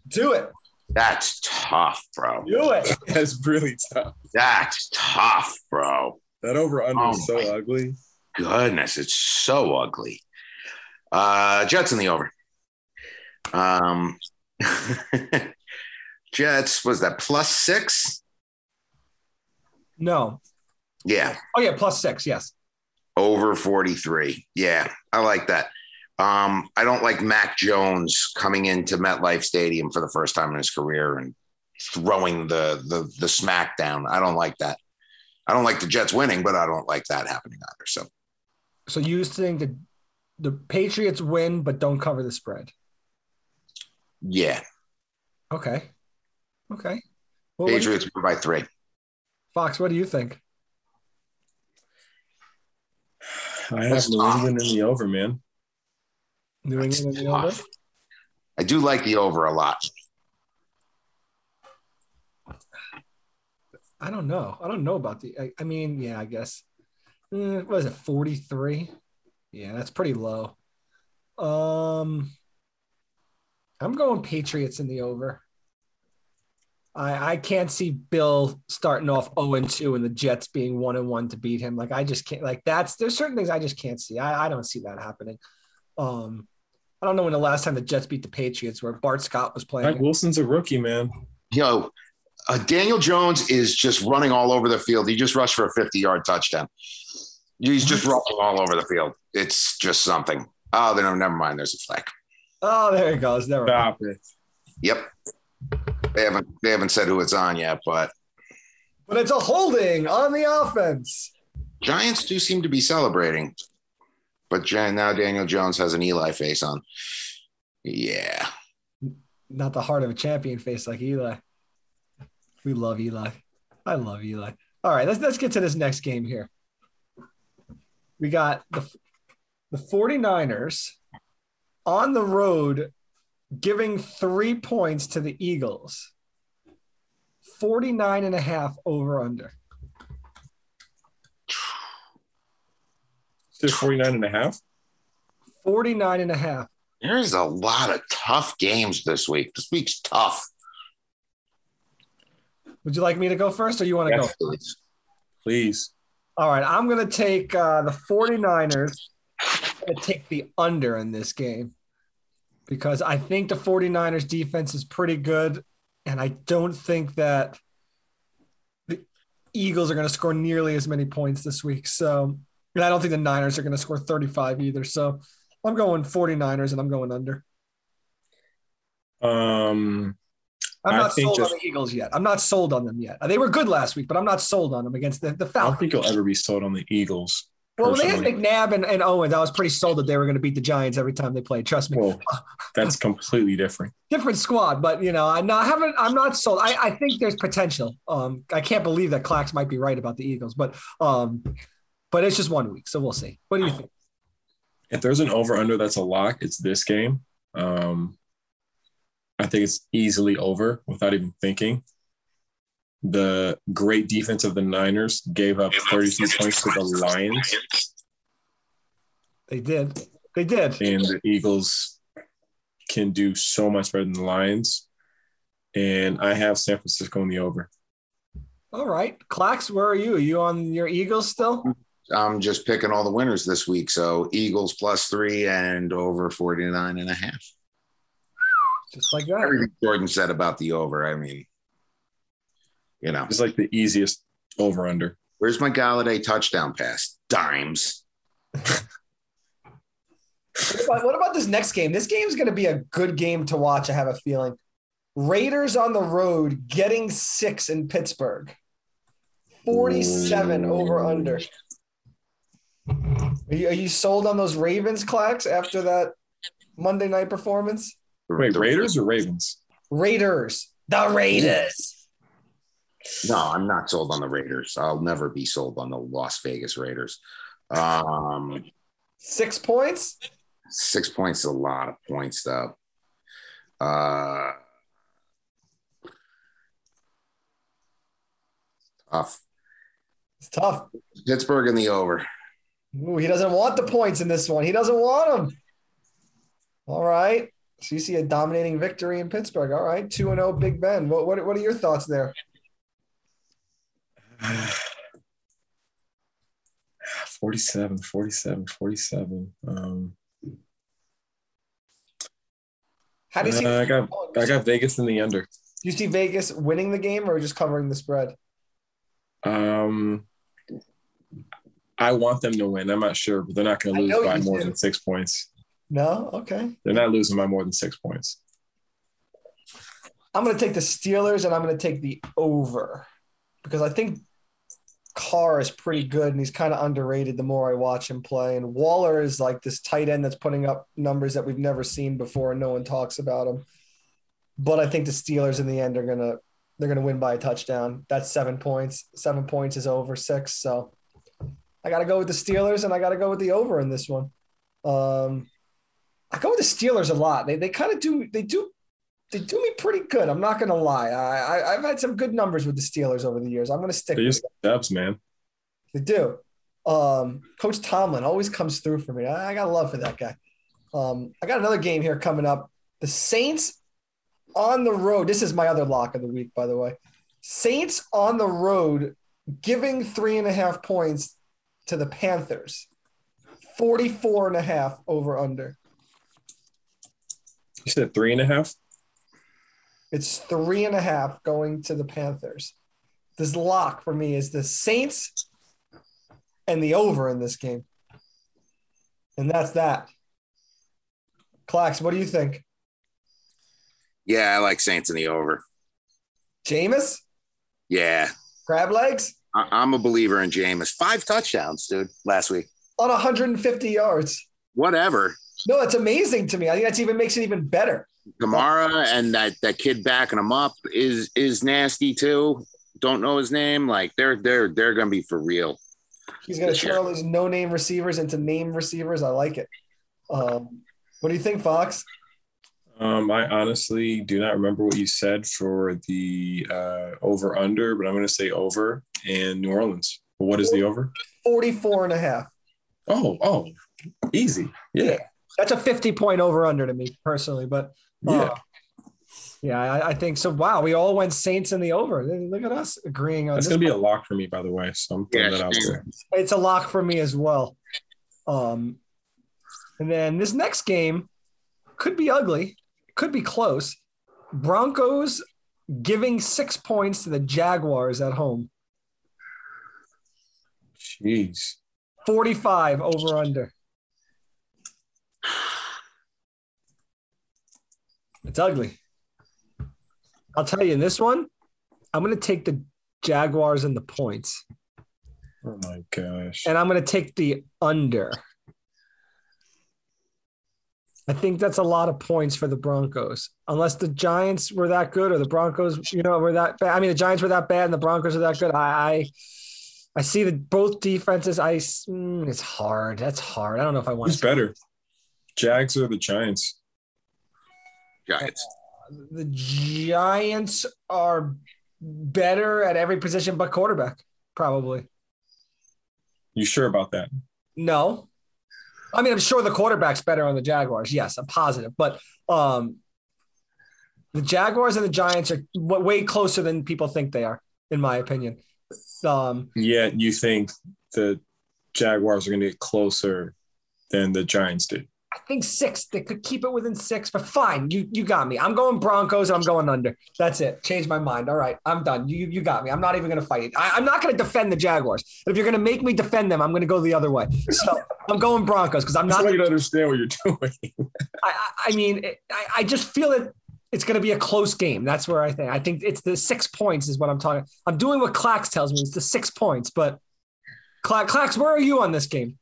Speaker 2: Do it.
Speaker 3: That's tough, bro.
Speaker 2: Do it. [LAUGHS]
Speaker 5: That's really tough.
Speaker 3: That's tough, bro.
Speaker 5: That over under
Speaker 3: Oh
Speaker 5: is so
Speaker 3: my-
Speaker 5: ugly.
Speaker 3: Goodness, it's so ugly. Uh, Jets in the over. Um, [LAUGHS] Jets was that plus six?
Speaker 2: No.
Speaker 3: Yeah,
Speaker 2: Oh, yeah, plus six. Yes.
Speaker 3: over 43. Yeah, I like that. Um, I don't like Mac Jones coming into MetLife Stadium for the first time in his career and throwing the the the smack down. I don't like that. I don't like the Jets winning, but I don't like that happening either. So
Speaker 2: So you think that the Patriots win, but don't cover the spread?
Speaker 3: yeah,
Speaker 2: Okay. Okay. Well, what
Speaker 3: Patriots win by three.
Speaker 2: Fox, what do you think?
Speaker 5: I have New. England in the over, man.
Speaker 2: New England in the over?
Speaker 3: I do like the over a lot.
Speaker 2: I don't know. I don't know about the. I, I mean, yeah, I guess. Eh, what is it? Forty three. Yeah, that's pretty low. Um, I'm going Patriots in the over. I I can't see Bill starting off zero and two and the Jets being one and one to beat him. Like I just can't. Like that's there's certain things I just can't see. I I don't see that happening. Um, I don't know when the last time the Jets beat the Patriots where Bart Scott was playing.
Speaker 5: Mike Wilson's a rookie, man.
Speaker 3: You know, uh, Daniel Jones is just running all over the field. He just rushed for a 50 yard touchdown. He's just rushing all over the field. It's just something. Oh, then oh, never mind. There's a flag.
Speaker 2: Oh, there it goes. Never mind.
Speaker 5: It.
Speaker 3: Yep. They haven't they haven't said who it's on yet, but
Speaker 2: But it's a holding on the offense.
Speaker 3: Giants do seem to be celebrating. But now Daniel Jones has an Eli face on. Yeah.
Speaker 2: Not the heart of a champion face like Eli. We love Eli. I love Eli. All right, let's let's get to this next game here. We got the the 49ers on the road giving 3 points to the Eagles. 49 and a half over under.
Speaker 5: Still 49 and a half.
Speaker 2: 49 and a half.
Speaker 3: There's a lot of tough games this week. This week's tough.
Speaker 2: Would you like me to go first or you want to
Speaker 5: Yes.
Speaker 2: go?
Speaker 5: Please.
Speaker 2: All right, I'm going to take uh, the 49ers. I'm going to take the under in this game because I think the 49ers defense is pretty good. And I don't think that the Eagles are going to score nearly as many points this week. So, and I don't think the Niners are going to score 35 either. So I'm going 49ers and I'm going under.
Speaker 5: Um,
Speaker 2: I'm not sold
Speaker 5: just-
Speaker 2: on the Eagles yet. I'm not sold on them yet. They were good last week, but I'm not sold on them against the, the Falcons.
Speaker 5: I don't think you'll ever be sold on the Eagles.
Speaker 2: Well, when they had. McNabb and, and Owens, I was pretty sold that they were going to beat the Giants every time they played. Trust me.
Speaker 5: Well, that's completely different. [LAUGHS]
Speaker 2: Different squad, but you know, I'm not haven't I'm not sold. I, I think there's potential. Um, I can't believe that Clax might be right about the Eagles, but um, but it's just one week, so we'll see. What do you think?
Speaker 5: If there's an over under that's a lock, it's this game. Um, I think it's easily over without even thinking. The great defense of the Niners gave up 32 points to the Lions,
Speaker 2: They did. They did.
Speaker 5: and the Eagles can do so much better than the Lions. And I have San Francisco in the over.
Speaker 2: All right. Clax, where are you? Are you on your Eagles still?
Speaker 3: I'm just picking all the winners this week. So Eagles plus three and over 49 and a half.
Speaker 2: Just like that.
Speaker 3: Everything Jordan said about the over. I mean, you know,
Speaker 5: It's like the easiest over under.
Speaker 3: where's my Golladay touchdown pass? Dimes.
Speaker 2: What about, what about this next game? This game's going to be a good game to watch, I have a feeling. Raiders on the road getting six in Pittsburgh. 47 over under. Are you, are you sold on those Ravens, clacks after that Monday night performance?
Speaker 5: Wait,
Speaker 3: The-
Speaker 5: Raiders or Ravens?
Speaker 2: Raiders. The Raiders.
Speaker 3: No, I'm not sold on the Raiders. I'll never be sold on the Las Vegas Raiders. Um,
Speaker 2: Six points?
Speaker 3: six points is a lot of points, though. Uh, tough.
Speaker 2: It's tough.
Speaker 3: Pittsburgh in the over.
Speaker 2: Ooh, he doesn't want the points in this one. He doesn't want them. All right. So you see a dominating victory in Pittsburgh. All right. 2 and 0 Big Ben. What, what, what are your thoughts there? [SIGHS]
Speaker 5: 47, 47, 47. Um,
Speaker 2: How do you see
Speaker 5: uh, I got I got Vegas in the under.
Speaker 2: do you see Vegas winning the game or just covering the spread?
Speaker 5: Um, I want them to win. I'm not sure, but they're not going to lose by more
Speaker 2: do.
Speaker 5: than six points.
Speaker 2: No? Okay.
Speaker 5: They're not losing by more than six points.
Speaker 2: I'm going to take the Steelers and I'm going to take the over because I think Carr is pretty good and he's kind of underrated the more I watch him play. And Waller is like this tight end that's putting up numbers that we've never seen before and no one talks about him. But I think the Steelers in the end are going to they're going to win by a touchdown. That's 7 points. 7 points is over 6, so I got to go with the Steelers and I got to go with the over in this one. Um I go with the Steelers a lot. They they kind of do they do they do me pretty good. I'm not gonna lie. I, I I've had some good numbers with the Steelers over the years. I'm gonna stick. With
Speaker 5: just dubs, man.
Speaker 2: they do. Um, Coach Tomlin always comes through for me. I, I got love for that guy. Um, I got another game here coming up. The Saints on the road. This is my other lock of the week, by the way. Saints on the road giving three and a half points to the Panthers. 44 and a half over under.
Speaker 5: You said three and a half.
Speaker 2: It's three and a half going to the Panthers. This lock for me is the Saints and the over in this game. And that's that. Clax, what do you think?
Speaker 3: Yeah, I like Saints in the over.
Speaker 2: Jameis?
Speaker 3: Yeah,
Speaker 2: Crab legs?
Speaker 3: I- I'm a believer in Jameis. Five touchdowns, dude, last week.
Speaker 2: On 150 yards.
Speaker 3: Whatever.
Speaker 2: No, it's amazing to me. I think that even makes it even better.
Speaker 3: Kamara and that that kid backing him up is is nasty too. Don't know his name. Like they're they're they're gonna be for real.
Speaker 2: He's going to
Speaker 3: Sure.
Speaker 2: turn all these no name receivers into name receivers. I like it. Um, what do you think, Fox?
Speaker 5: Um, I honestly do not remember what you said for the uh, over under, but I'm going to say over in New Orleans. What is the over?
Speaker 2: 44 and a half.
Speaker 5: Oh, oh, easy. Yeah,
Speaker 2: That's a 50 point over under to me personally, but
Speaker 5: yeah.
Speaker 2: uh, yeah, I, I think so. Wow, we all went Saints in the over. Look at us agreeing on
Speaker 5: That's
Speaker 2: this.
Speaker 5: going to be a lock for me, by the way. So I'm throwing
Speaker 3: Yeah,
Speaker 5: that out there.
Speaker 2: It's a lock for me as well. Um, and then this next game could be ugly, could be close. Broncos giving six points to the Jaguars at home.
Speaker 5: Jeez.
Speaker 2: 45 over under. It's ugly. I'll tell you in this one, I'm going to take the Jaguars and the points,
Speaker 5: Oh my gosh.
Speaker 2: and I'm going to take the under. I think that's a lot of points for the Broncos, unless the Giants were that good or the Broncos, you know, were that bad. I mean, the Giants were that bad and the Broncos are that good. I, I, I see that both defenses. I, mm, it's hard. That's hard. I don't know if I want
Speaker 5: Who's better? Jags or the Giants?
Speaker 3: Giants.
Speaker 2: the Giants are better at every position but quarterback, probably.
Speaker 5: You sure about that?
Speaker 2: No. I mean, I'm sure the quarterback's better on the Jaguars. Yes, I'm positive, but um, the Jaguars and the Giants are way closer than people think they are, in my opinion. Um,
Speaker 5: Yeah, you think the Jaguars are going to get closer than the Giants did?
Speaker 2: I think six. They could keep it within six, but fine. You you got me. I'm going Broncos. and I'm going under. That's it. Change my mind. All right, I'm done. You you got me. I'm not even going to fight it. I, am not going to defend the Jaguars. But if you're going to make me defend them, I'm going to go the other way. So [LAUGHS] I'm going Broncos because I'm not.
Speaker 5: don't understand what you're doing. [LAUGHS]
Speaker 2: I, I- I mean, it, I, I just feel it. It's going to be a close game. That's where I think. I think it's the six points is what I'm talking. I'm doing what Clax tells me. It's the six points. But Clax, Clax, where are you on this game?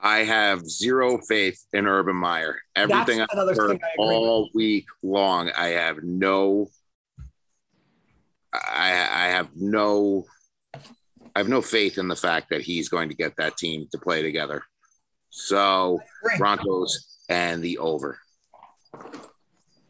Speaker 3: I have zero faith in Urban Meyer. Everything I've heard
Speaker 2: thing I
Speaker 3: all week long, I have no. I, I have no. I have no faith in the fact that he's going to get that team to play together. So Broncos and the over.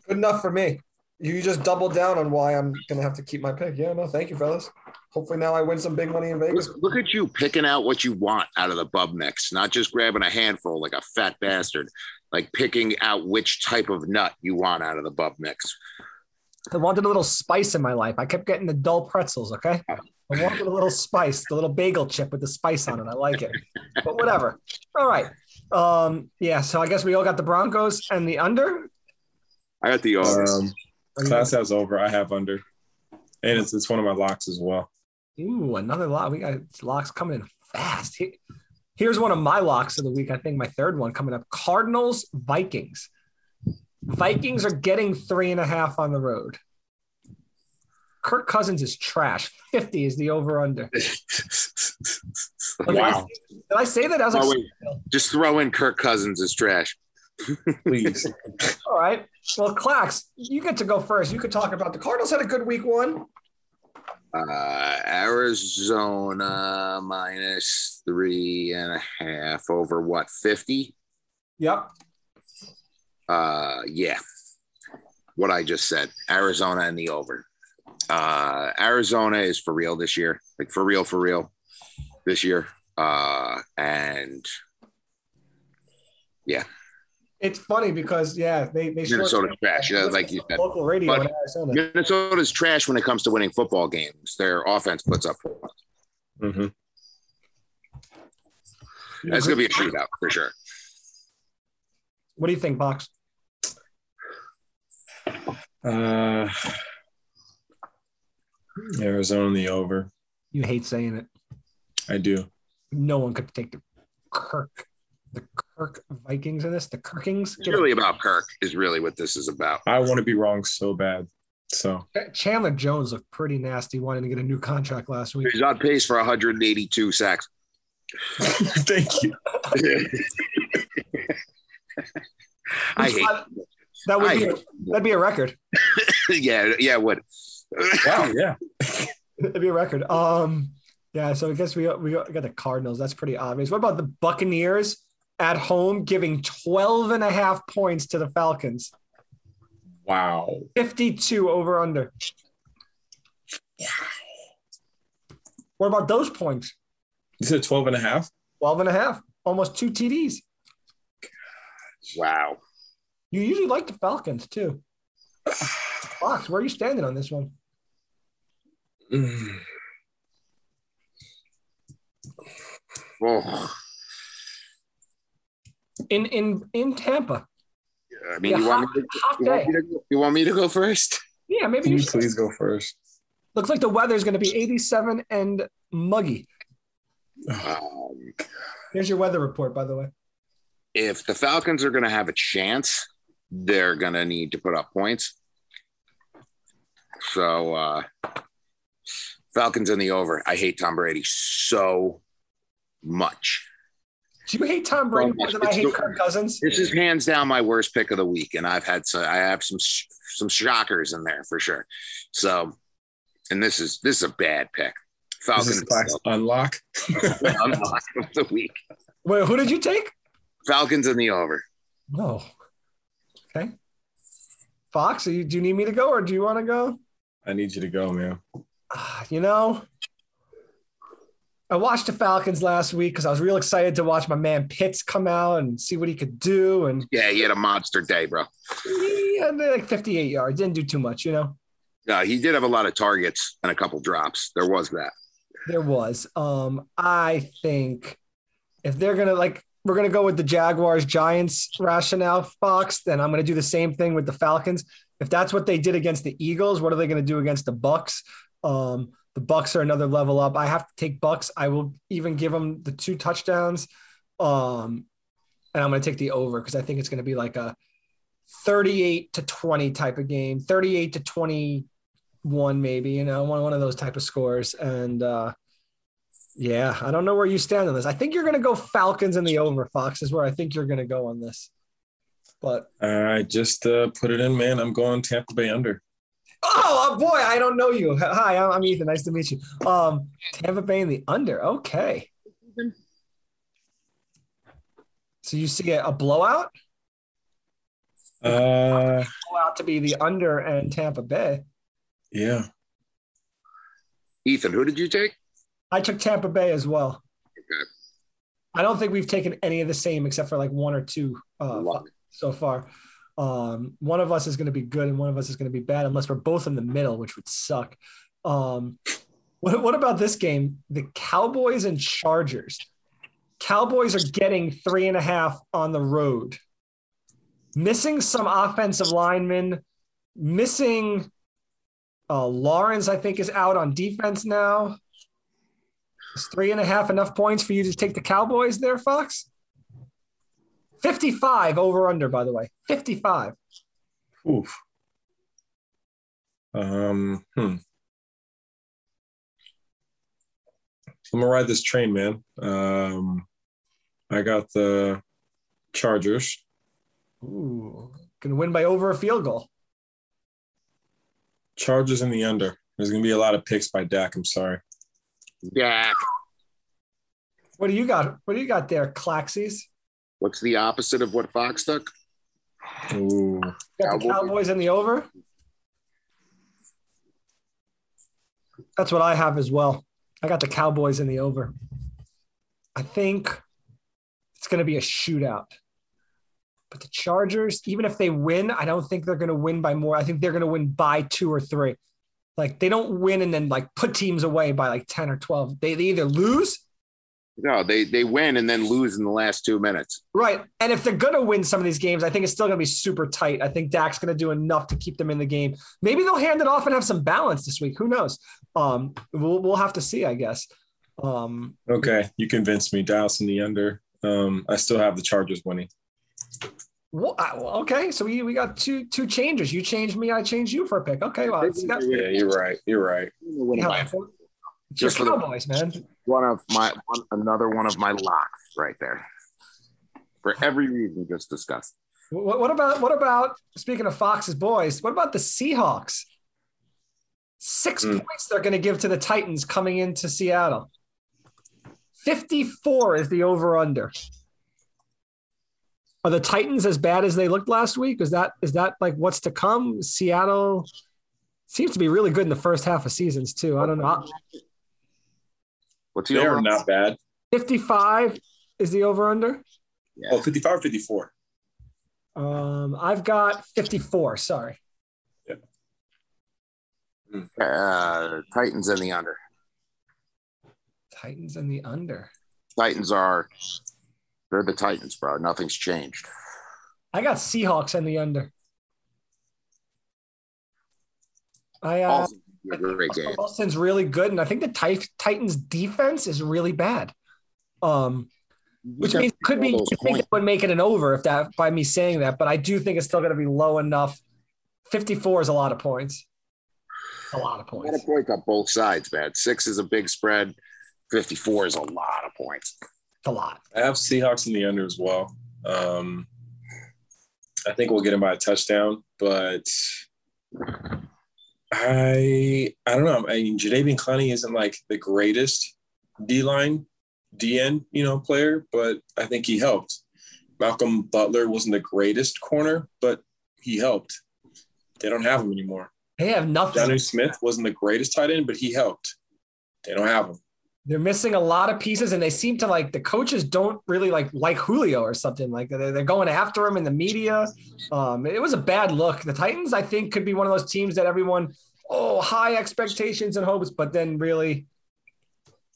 Speaker 2: Good enough for me. You just doubled down on why I'm gonna have to keep my pick. Yeah, no, thank you, fellas. Hopefully now I win some big money in Vegas.
Speaker 3: Look, look at you picking out what you want out of the bub mix, not just grabbing a handful like a fat bastard, like picking out which type of nut you want out of the bub mix.
Speaker 2: I wanted a little spice in my life. I kept getting the dull pretzels. Okay, I wanted a little spice, the little bagel chip with the spice on it. I like it, but whatever. All right. Um, yeah. So I guess we all got the Broncos and the under.
Speaker 3: I got the over.
Speaker 5: Um, Clax has over. I have under, and it's it's one of my locks as well.
Speaker 2: Ooh, another lock. We got locks coming in fast. He- Here's one of my locks of the week. I think my third one coming up: Cardinals Vikings. Vikings are getting three and a half on the road. Kirk Cousins is trash. 50 is the over under. [LAUGHS]
Speaker 5: wow!
Speaker 2: Did I say that? I was like,
Speaker 3: Oh, wait. Just throw in Kirk Cousins is trash.
Speaker 5: Please, [LAUGHS]
Speaker 2: all right. Well, Clax, you get to go first. You could talk about the Cardinals had a good week one.
Speaker 3: Uh, Arizona minus three and a half over what, 50?
Speaker 2: Yep.
Speaker 3: Uh, yeah. What I just said, Arizona and the over. Uh, Arizona is for real this year, like for real, for real this year. Uh, and
Speaker 2: It's funny because yeah, they they short-
Speaker 3: Minnesota's trash, yeah, like you said.
Speaker 2: local radio
Speaker 3: But-
Speaker 2: in Arizona.
Speaker 3: Minnesota's trash when it comes to winning football games. Their offense puts up points.
Speaker 5: hmm
Speaker 3: That's going to be a shootout for sure.
Speaker 2: What do you think, Box?
Speaker 5: uh, Arizona the over.
Speaker 2: You hate saying it.
Speaker 5: I do.
Speaker 2: No one could take the Kirk, the Kirk Vikings in this. The Kirkings.
Speaker 3: It's really about Kirk, is really what this is about.
Speaker 5: I want to be wrong so bad. So
Speaker 2: Chandler Jones looked pretty nasty, wanting to get a new contract last week.
Speaker 3: He's on pace for 182 sacks. [LAUGHS]
Speaker 5: thank you. [LAUGHS]
Speaker 3: I hate.
Speaker 2: that would
Speaker 3: I
Speaker 2: be
Speaker 3: hate-
Speaker 2: that'd be a record. [LAUGHS]
Speaker 3: yeah, yeah. What?
Speaker 5: Wow. Yeah.
Speaker 2: That'd be a record. Um, yeah. So I guess we got, we got, we got the Cardinals. That's pretty obvious. What about the Buccaneers at home giving 12 and a half points to the Falcons?
Speaker 5: Wow.
Speaker 2: 52 over under. What about those points?
Speaker 5: You said 12 and a half?
Speaker 2: 12 and a half, almost two TDs.
Speaker 3: Wow.
Speaker 2: You usually like the Falcons too. Fox, where are you standing on this one?
Speaker 5: Mm.
Speaker 3: Oh,
Speaker 2: In in in Tampa.
Speaker 3: Yeah, I mean,
Speaker 2: Yeah,
Speaker 3: you, want
Speaker 2: hot,
Speaker 3: me to,
Speaker 2: hot
Speaker 3: you, want
Speaker 2: day.
Speaker 3: me to, go- you want me to go first?
Speaker 2: Yeah, maybe
Speaker 5: Can
Speaker 2: you
Speaker 5: you
Speaker 2: should.
Speaker 5: please go first?
Speaker 2: Looks like the weather is going to be 87 and muggy.
Speaker 3: Um,
Speaker 2: Here's your weather report, by the way.
Speaker 3: if the Falcons are going to have a chance, they're going to need to put up points. So, uh, Falcons in the over. I hate Tom Brady so much.
Speaker 2: Do you hate Tom Brady more than I hate Kirk Cousins?
Speaker 3: This is hands down my worst pick of the week, and I've had some. I have some sh- some shockers in there for sure. So, and this is this is a bad pick. Falcons
Speaker 5: is class unlock.
Speaker 3: unlock [LAUGHS] of the week.
Speaker 2: Wait, who did you take?
Speaker 3: Falcons in the over.
Speaker 2: No. Okay. Fox, do you, do you need me to go or do you want to go?
Speaker 5: I need you to go, man.
Speaker 2: Ah, you know, I watched the Falcons last week because I was real excited to watch my man Pitts come out and see what he could do. And
Speaker 3: Yeah, he had a monster day, bro.
Speaker 2: he had like 58 yards, didn't do too much, you know.
Speaker 3: Uh, he did have a lot of targets and a couple drops. There was that.
Speaker 2: There was. Um, I think if they're gonna like, we're gonna go with the Jaguars Giants rationale, Fox. Then I'm gonna do the same thing with the Falcons. If that's what they did against the Eagles, what are they gonna do against the Bucs? Um, the Bucs are another level up. I have to take Bucs. I will even give them the two touchdowns. Um, and I'm gonna take the over because I think it's gonna be like a 38 to 20 type of game, 38 to 21, maybe, you know, one, one of those type of scores. And uh yeah, I don't know where you stand on this. I think you're gonna go Falcons in the over, Fox, is where I think you're gonna go on this. But
Speaker 5: I just uh, put it in, man. I'm going Tampa Bay under.
Speaker 2: Oh boy, I don't know you. [LAUGHS] Hi, I'm, I'm Ethan. Nice to meet you. Um, Tampa Bay in the under. Okay. So you see a, a blowout?
Speaker 5: Uh,
Speaker 2: Blowout to be the under and Tampa Bay.
Speaker 5: yeah.
Speaker 3: Ethan, who did you take?
Speaker 2: I took Tampa Bay as well.
Speaker 3: Okay.
Speaker 2: I don't think we've taken any of the same except for like one or two uh, so far. Um, one of us is going to be good and one of us is going to be bad unless we're both in the middle, which would suck. Um, what, what about this game? The Cowboys and Chargers. Cowboys are getting three and a half on the road, missing some offensive linemen, missing uh, Lawrence, I think, is out on defense now. Is three and a half enough points for you to take the Cowboys there, Fox? 55 over under, by the way. 55.
Speaker 5: Oof. Um, hmm. I'm gonna ride this train, man. Um, I got the Chargers.
Speaker 2: Ooh, gonna win by over a field goal.
Speaker 5: Chargers in the under. There's gonna be a lot of picks by Dak. I'm sorry.
Speaker 3: Dak.
Speaker 2: What do you got? What do you got there, Claxies?
Speaker 3: What's the opposite of what Fox took?
Speaker 5: Ooh.
Speaker 2: Got the
Speaker 3: Cowboys.
Speaker 2: Cowboys in the over. That's what I have as well. I got the Cowboys in the over. I think it's going to be a shootout. But the Chargers, even if they win, I don't think they're going to win by more. I think they're going to win by two or three. Like they don't win and then like put teams away by like 10 or 12. They, they either lose
Speaker 3: No, they they win and then lose in the last two minutes.
Speaker 2: Right. And if they're going to win some of these games, I think it's still going to be super tight. I think Dak's going to do enough to keep them in the game. Maybe they'll hand it off and have some balance this week. Who knows? Um, we'll, we'll have to see, I guess. Um,
Speaker 5: Okay, you convinced me. Dallas in the under. Um, I still have the Chargers winning.
Speaker 2: well, I- well, okay. So we, we got two two changes. You changed me. I changed you for a pick. Okay. Well,
Speaker 5: Yeah, you're right. You're right.
Speaker 3: Win by
Speaker 2: it's your
Speaker 3: Just for the-
Speaker 2: Cowboys, man.
Speaker 3: one of my one, another one of my locks right there. For every reason just discussed.
Speaker 2: What, what about what about speaking of Fox's boys? What about the Seahawks? Six
Speaker 5: Hmm.
Speaker 2: points they're going to give to the Titans coming into Seattle. Fifty-four is the over/under. Are the Titans as bad as they looked last week? Is that is that like what's to come? Seattle seems to be really good in the first half of seasons too. I don't know.
Speaker 3: What's the
Speaker 5: They are
Speaker 3: over?
Speaker 5: not bad.
Speaker 2: Fifty-five is the over/under.
Speaker 3: Yeah.
Speaker 5: Oh, 55 or 54.
Speaker 2: Um, I've got fifty-four. Sorry.
Speaker 3: Uh, Titans in the under.
Speaker 2: Titans in the under.
Speaker 3: Titans are they're the Titans, bro. Nothing's changed.
Speaker 2: I got Seahawks in the under. I uh,
Speaker 3: Also, a great game.
Speaker 2: Wilson's really good, and I think the Tit- Titans' defense is really bad. Um, which means could be you could think
Speaker 3: points.
Speaker 2: it would make it an over if that by me saying that, but I do think it's still going to be low enough. Fifty-four is a lot of points. A lot of
Speaker 3: A lot
Speaker 2: points.
Speaker 3: of points on both sides, man. Six is a big spread. Fifty-four is a lot of points.
Speaker 2: It's a lot.
Speaker 5: I have Seahawks in the under as well. Um, I think we'll get him by a touchdown, but I I don't know. I mean, Jadeveon Clowney isn't like the greatest D line DN you know player, but I think he helped. Malcolm Butler wasn't the greatest corner, but he helped. They don't have him anymore.
Speaker 2: They have nothing.
Speaker 5: Jonnu Smith wasn't the greatest tight end, but he helped. They don't have him.
Speaker 2: They're missing a lot of pieces, and they seem to like the coaches don't really like like Julio or something like they're, they're going after him in the media. Um, it was a bad look. The Titans, I think, could be one of those teams that everyone oh high expectations and hopes, but then really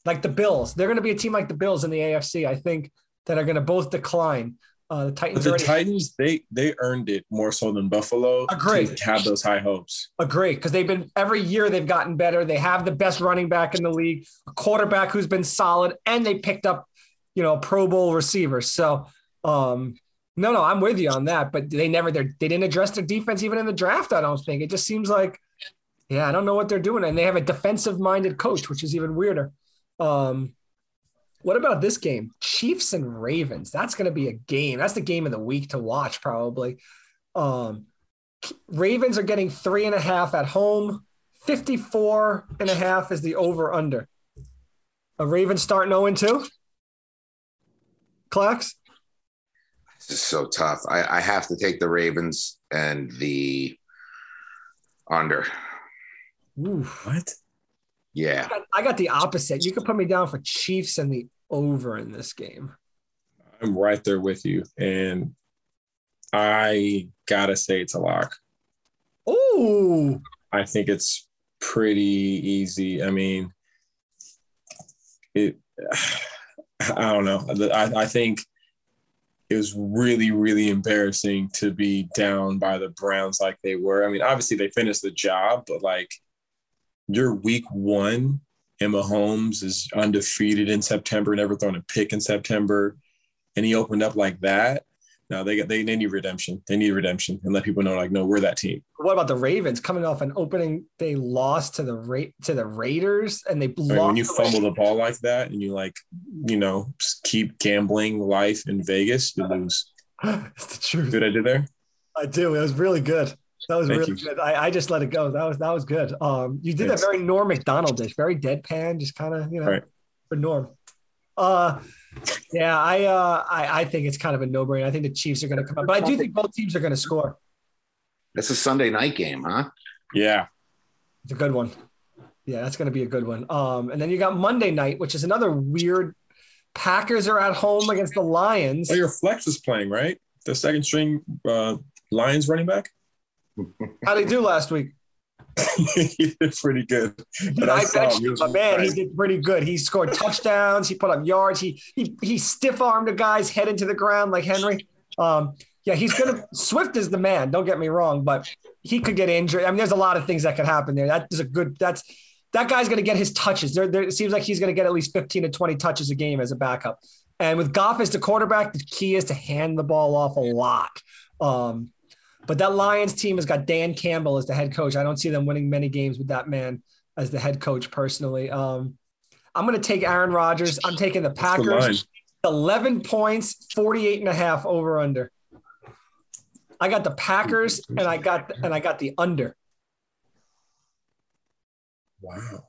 Speaker 2: like the Bills, they're going to be a team like the Bills in the AFC. I think that are going to both decline. Uh, the Titans
Speaker 5: the
Speaker 2: already
Speaker 5: Titans, they they earned it more so than Buffalo.
Speaker 2: Agree.
Speaker 5: To have those high hopes.
Speaker 2: agree because they've been every year they've gotten better. They have the best running back in the league, a quarterback who's been solid, and they picked up, you know, Pro Bowl receivers. So, um, no, no, I'm with you on that. But they never they they didn't address their defense even in the draft. I don't think it just seems like, yeah, I don't know what they're doing, and they have a defensive minded coach, which is even weirder. Um, what about this game? Chiefs and Ravens. That's going to be a game. That's the game of the week to watch, probably. Um, Ravens are getting three and a half at home. 54 and a half is the over under. A Ravens starting 0 and 2. Clax?
Speaker 3: This is so tough. I, I have to take the Ravens and the under.
Speaker 2: Ooh.
Speaker 5: What?
Speaker 3: Yeah.
Speaker 2: I got, I got the opposite. You could put me down for Chiefs and the over in this game.
Speaker 5: I'm right there with you, and I gotta say it's a lock.
Speaker 2: Oh,
Speaker 5: I think it's pretty easy. I mean, it. [SIGHS] I don't know. I, I think it was really, really embarrassing to be down by the Browns like they were. I mean, obviously they finished the job, but like your week one, Mahomes is undefeated in September, never thrown a pick in September, and he opened up like that. No, they got they, they need redemption. They need redemption and let people know like, no, we're that team.
Speaker 2: What about the Ravens coming off an opening? They lost to the Ra- to the Raiders and they
Speaker 5: I mean, when you fumble the ball like that and you like, you know, keep gambling life in Vegas, you lose. [LAUGHS]
Speaker 2: it's the truth.
Speaker 5: What I did there?
Speaker 2: I do. It was really good. That was
Speaker 5: Thank
Speaker 2: really
Speaker 5: you.
Speaker 2: good. I, I just let it go. That was that was good. Um, you did
Speaker 5: Yes.
Speaker 2: that very Norm Macdonald dish, very deadpan, just kind of you know
Speaker 5: Right.
Speaker 2: for Norm. Uh, yeah, I uh, I I think it's kind of a no brainer. I think the Chiefs are going to come out, but I do think both teams are going to score.
Speaker 3: That's a Sunday night game, huh?
Speaker 5: Yeah.
Speaker 2: It's a good one. Yeah, that's going to be a good one. Um, and then you got Monday night, which is another weird. Packers are at home against the Lions.
Speaker 5: Oh, your flex is playing, right? The second string uh, Lions running back?
Speaker 2: How did he do last week? [LAUGHS]
Speaker 5: he did pretty good. But
Speaker 2: I
Speaker 5: saw
Speaker 2: bet you, but man, he did pretty good. He scored touchdowns. He put up yards. He he he stiff armed a guy's head into the ground like Henry. Um, yeah, he's gonna. Swift is the man. Don't get me wrong, but he could get injured. I mean, there's a lot of things that could happen there. That is a good. That's that guy's gonna get his touches. There, there it seems like he's gonna get at least 15 to 20 touches a game as a backup. And with Goff as the quarterback, the key is to hand the ball off a lot. Um, but that Lions team has got Dan Campbell as the head coach. I don't see them winning many games with that man as the head coach personally. Um, I'm going to take Aaron Rodgers. I'm taking the. Packers. 11 points, 48 and a half over under. I got the Packers and I got and I got the under.
Speaker 5: Wow.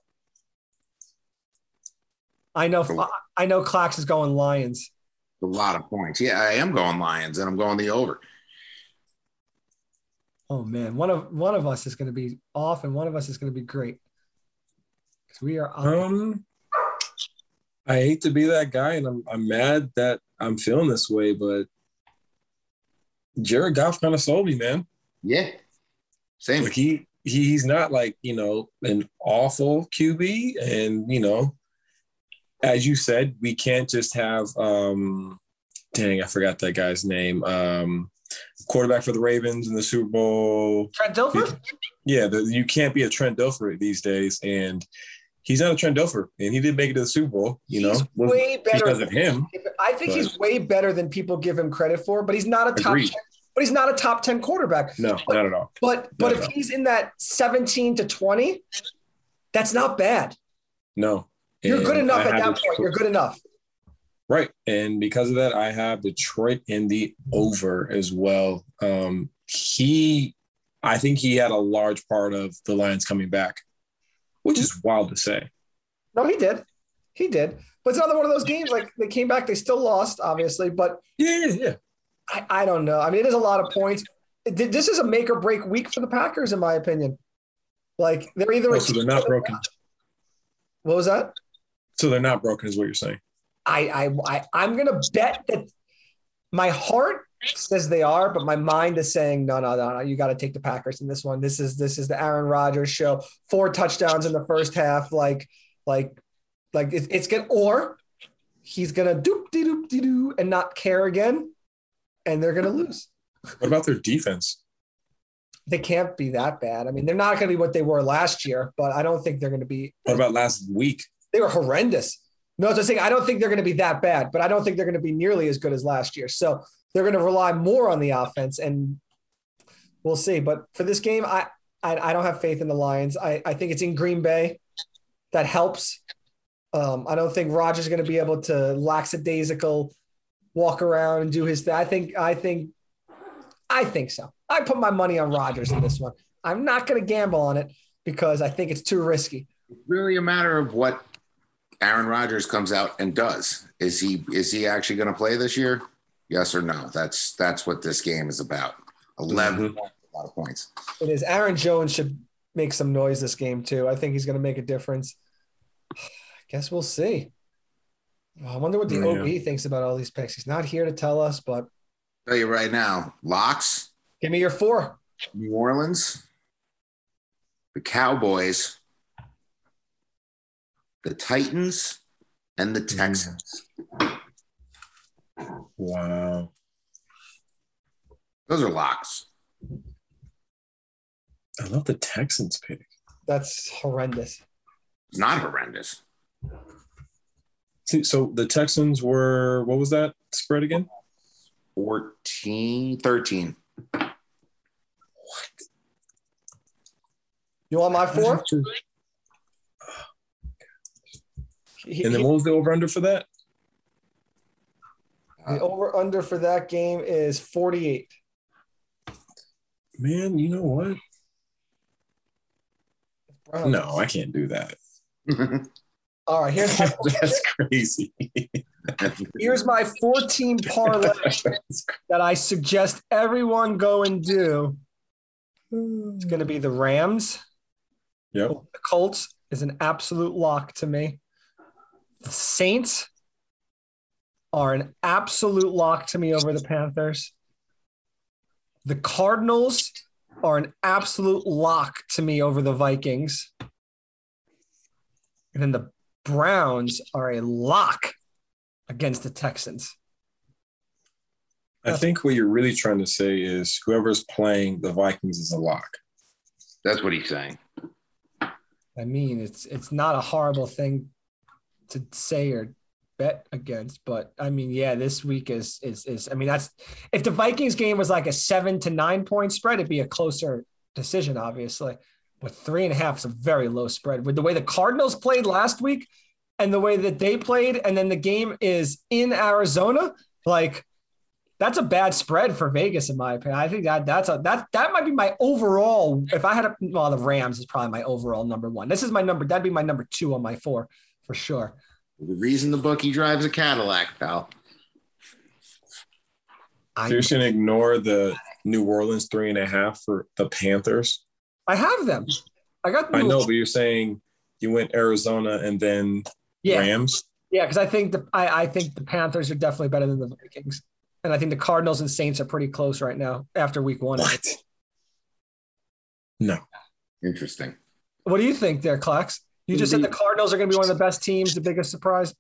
Speaker 2: I know I know Clax is going Lions.
Speaker 3: A lot of points. Yeah, I am going Lions and I'm going the over.
Speaker 2: Oh man, one of one of us is going to be off and one of us is going to be great because we are up.
Speaker 5: Um, I hate to be that guy, and I'm I'm mad that I'm feeling this way, but Jared Goff kind of sold me, man.
Speaker 3: Yeah. Same.
Speaker 5: Like he, he he's not like you know an awful QB, and you know, as you said, we can't just have um, dang, I forgot that guy's name. Um, quarterback for the Ravens in the Super Bowl.
Speaker 2: Trent Dilfer?
Speaker 5: Yeah, the, you can't be a Trent Dilfer these days, and he's not a Trent Dilfer, and he didn't make it to the Super Bowl. You know,
Speaker 2: He's
Speaker 5: Wasn't
Speaker 2: way better
Speaker 5: because of him.
Speaker 2: I think he's way better than people give him credit for, but he's not a top
Speaker 5: Agreed.
Speaker 2: 10, but he's not a top 10 quarterback.
Speaker 5: No, not at all.
Speaker 2: But but if he's in that 17 to 20, that's not bad.
Speaker 5: No,
Speaker 2: You're
Speaker 5: And
Speaker 2: good enough
Speaker 5: I
Speaker 2: at that point. You're good enough.
Speaker 5: Right. And because of that, I have Detroit in the over as well. Um, he, I think he had a large part of the Lions coming back, which is wild to say.
Speaker 2: No, he did. He did. But it's another one of those games like they came back, they still lost, obviously, but
Speaker 5: Yeah, yeah, yeah.
Speaker 2: I, I don't know. I mean, it is a lot of points. This is a make or break week for the Packers, in my opinion. Like they're either
Speaker 5: Oh, so they're not broken.
Speaker 2: What was that?
Speaker 5: So they're not broken, is what you're saying.
Speaker 2: I, I, I I'm gonna bet that my heart says they are, but my mind is saying no, no, no, no. You got to take the Packers in this one. This is this is the Aaron Rodgers show. Four touchdowns in the first half, like like like it's, it's gonna or he's gonna doop de doop de doo and not care again, and they're gonna lose.
Speaker 5: What about their defense?
Speaker 2: They can't be that bad. I mean, they're not gonna be what they were last year, but I don't think they're gonna be.
Speaker 5: What about last week?
Speaker 2: They were horrendous. No, I was saying I don't think they're going to be that bad, but I don't think they're going to be nearly as good as last year. So they're going to rely more on the offense, and we'll see. But for this game, I I, I don't have faith in the Lions. I, I think it's in Green Bay. That helps. Um, I don't think Rodgers is going to be able to lackadaisical walk around and do his thing. I think I think I think so. I put my money on Rodgers in this one. I'm not going to gamble on it because I think it's too risky.
Speaker 3: It's really a matter of what Aaron Rodgers comes out and does. Is he is he actually going to play this year? Yes or no? That's that's what this game is about. 11
Speaker 5: Mhm.
Speaker 3: points, a lot of points.
Speaker 2: It is. Aaron Jones should make some noise this game too. I think he's going to make a difference. I [SIGHS] Guess we'll see. I wonder what the
Speaker 5: Yeah.
Speaker 2: OB thinks about all these picks. He's not here to tell us, but
Speaker 3: tell you right now, locks,
Speaker 2: give me your four.
Speaker 3: New Orleans, the Cowboys, the Titans, and the mm. Texans.
Speaker 5: Wow.
Speaker 3: Those are locks.
Speaker 5: I love the Texans pick.
Speaker 2: That's horrendous.
Speaker 3: It's not horrendous.
Speaker 5: See, so the Texans were what was that spread again?
Speaker 3: 14, 13.
Speaker 2: You want my four? He-
Speaker 5: And then what was the over under for that?
Speaker 2: the over under for that game is 48.
Speaker 5: Man, you know what?
Speaker 2: Browns.
Speaker 5: No, I can't do that. [LAUGHS]
Speaker 2: All right, here's my, [LAUGHS]
Speaker 5: That's crazy. [LAUGHS]
Speaker 2: here's my 14 parlay that I suggest everyone go and do. It's going to be the Rams.
Speaker 5: Yep.
Speaker 2: The Colts is an absolute lock to me. The Saints are an absolute lock to me over the Panthers. The Cardinals are an absolute lock to me over the Vikings. And then the Browns are a lock against the Texans.
Speaker 5: I think what you're really trying to say is whoever's playing the Vikings is a lock.
Speaker 3: That's what he's saying.
Speaker 2: I mean, it's it's not a horrible thing to say or bet against, but I mean, yeah, this week is is is. I mean, that's if the Vikings game was like a seven to nine point spread, it'd be a closer decision, obviously. But three and a half is a very low spread. With the way the Cardinals played last week and the way that they played, and then the game is in Arizona, like that's a bad spread for Vegas, in my opinion. I think that that's a that that might be my overall. If I had a well, the Rams is probably my overall number one. This is my number. That'd be my number two on my four for sure.
Speaker 3: The reason the bookie drives a Cadillac, pal.
Speaker 5: So you're going to ignore the New Orleans three and a half for the Panthers?
Speaker 2: I have them. I got.
Speaker 5: I know, but you're saying you went Arizona and then
Speaker 2: Yeah,
Speaker 5: Rams.
Speaker 2: yeah, because I think the I, I think the Panthers are definitely better than the Vikings, and I think the Cardinals and Saints are pretty close right now after Week One.
Speaker 5: What? No.
Speaker 3: Interesting.
Speaker 2: What do you think, there, Clax? You just said the Cardinals are going to be one of the best teams, the biggest surprise.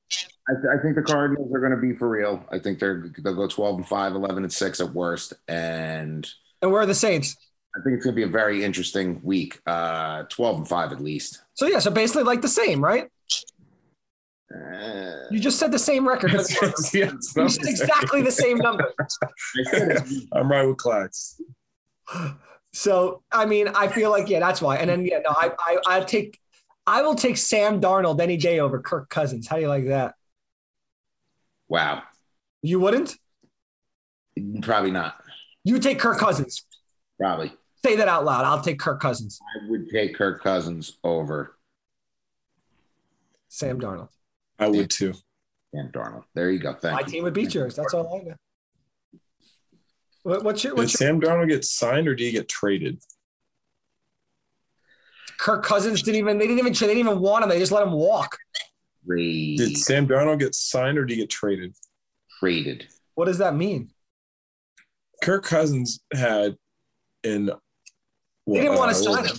Speaker 3: I, th- I think the Cardinals are going to be for real. I think they're they'll go 12 and 5, 11 and 6 at worst. And
Speaker 2: And where are the Saints?
Speaker 3: I think it's going to be a very interesting week. Uh, 12 and 5 at least.
Speaker 2: So yeah, so basically like the same, right?
Speaker 3: Uh,
Speaker 2: You just said the same record. [LAUGHS] for.
Speaker 5: Yes,
Speaker 2: You said exactly the same number. [LAUGHS]
Speaker 5: I'm right with Clax.
Speaker 2: So I mean, I feel like yeah, that's why. And then yeah, no, I I I take I will take Sam Darnold any day over Kirk Cousins. How do you like that?
Speaker 3: wow.
Speaker 2: You wouldn't?
Speaker 3: Probably not.
Speaker 2: You would take Kirk Cousins.
Speaker 3: Probably.
Speaker 2: Say that out loud. I'll take Kirk Cousins.
Speaker 3: I would take Kirk Cousins over
Speaker 2: Sam Darnold.
Speaker 5: I would too.
Speaker 3: Sam Darnold. There you go. Thank
Speaker 2: My
Speaker 3: you.
Speaker 2: team would beat yours. That's all I know. What, what's your
Speaker 5: Did
Speaker 2: your,
Speaker 5: Sam Darnold get signed or do you get traded?
Speaker 2: Kirk Cousins didn't even they didn't even they didn't even want him. They just let him walk.
Speaker 3: Trade-
Speaker 5: Did Sam Darnold get signed or did he get traded?
Speaker 3: traded.
Speaker 2: What does that mean?
Speaker 5: Kirk Cousins had an.
Speaker 2: They didn't want to
Speaker 5: uh,
Speaker 2: sign him.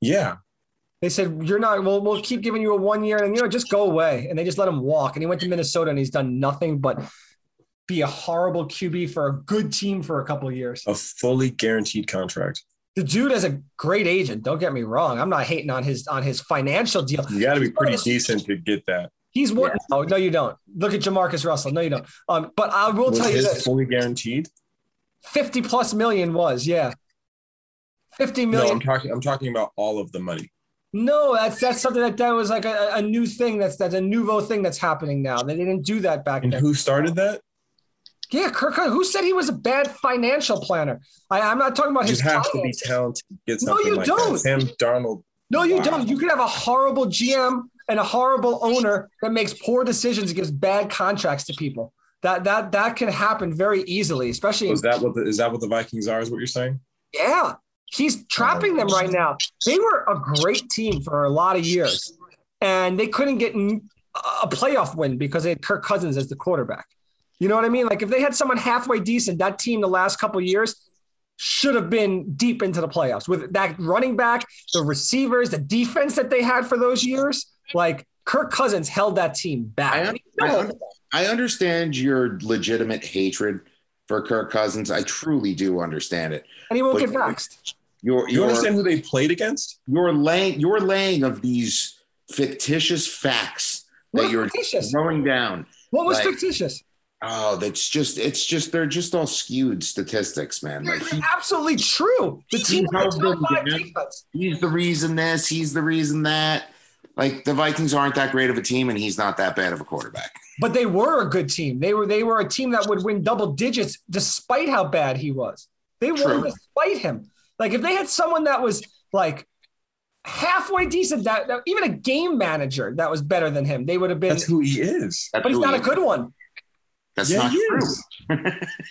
Speaker 5: Yeah,
Speaker 2: They said, You're not, we'll, we'll keep giving you a one year and, you know, just go away. And they just let him walk. And he went to Minnesota and he's done nothing but be a horrible QB for a good team for a couple of years.
Speaker 5: a fully guaranteed contract.
Speaker 2: The dude is a great agent. Don't get me wrong. I'm not hating on his on his financial deal.
Speaker 5: You got to be pretty decent to get that.
Speaker 2: He's what? No, no, you don't. Look at Jamarcus Russell. No, you don't. Um, but I will
Speaker 5: Was
Speaker 2: tell you
Speaker 5: his
Speaker 2: this:
Speaker 5: fully guaranteed?
Speaker 2: fifty plus million was yeah, Fifty million. No.
Speaker 5: I'm talking. I'm talking about all of the money.
Speaker 2: No, that's that's something that that was like a, a new thing. That's that's a nouveau thing that's happening now. They didn't do that back
Speaker 5: And
Speaker 2: then.
Speaker 5: who started that?
Speaker 2: Yeah, Kirk. Cousins. Who said he was a bad financial planner? I, I'm not talking about
Speaker 5: You
Speaker 2: his.
Speaker 5: have to be talented to get
Speaker 2: No, you
Speaker 5: like
Speaker 2: don't.
Speaker 5: that. Sam Darnold.
Speaker 2: No, you
Speaker 5: Wow.
Speaker 2: don't. You could have a horrible GM and a horrible owner that makes poor decisions and gives bad contracts to people. That that that can happen very easily, especially
Speaker 5: Was that what the, is that what the Vikings are? Is what you're saying?
Speaker 2: Yeah, he's trapping them right now. They were a great team for a lot of years, and they couldn't get a playoff win because they had Kirk Cousins as the quarterback. You know what I mean? Like if they had someone halfway decent, that team the last couple of years should have been deep into the playoffs with that running back, the receivers, the defense that they had for those years. Like Kirk Cousins held that team back.
Speaker 3: I-
Speaker 2: And he
Speaker 3: I un- I understand your legitimate hatred for Kirk Cousins. I truly do understand it.
Speaker 2: and he won't
Speaker 3: but-
Speaker 2: get vaxxed.
Speaker 3: Your
Speaker 5: You understand who they played against?
Speaker 3: your laying your laying of these fictitious facts
Speaker 2: What
Speaker 3: that you're
Speaker 2: fictitious?
Speaker 3: throwing down.
Speaker 2: What was
Speaker 3: like-
Speaker 2: fictitious?
Speaker 3: Oh, that's just it's just they're just all skewed statistics, man. Like he,
Speaker 2: absolutely true. The team had a
Speaker 3: held them
Speaker 2: top five defense.
Speaker 3: he's the reason this, he's the reason that. Like the Vikings aren't that great of a team, and he's not that bad of a quarterback.
Speaker 2: But they were a good team. They were they were a team that would win double digits despite how bad he was. They won
Speaker 3: True.
Speaker 2: despite him. Like if they had someone that was like halfway decent, that, that even a game manager that was better than him, they would have been.
Speaker 5: That's who he is.
Speaker 3: That's
Speaker 2: but he's not
Speaker 3: he
Speaker 2: a good one.
Speaker 3: That's
Speaker 5: yeah,
Speaker 3: not
Speaker 5: he
Speaker 3: true.
Speaker 5: is. [LAUGHS]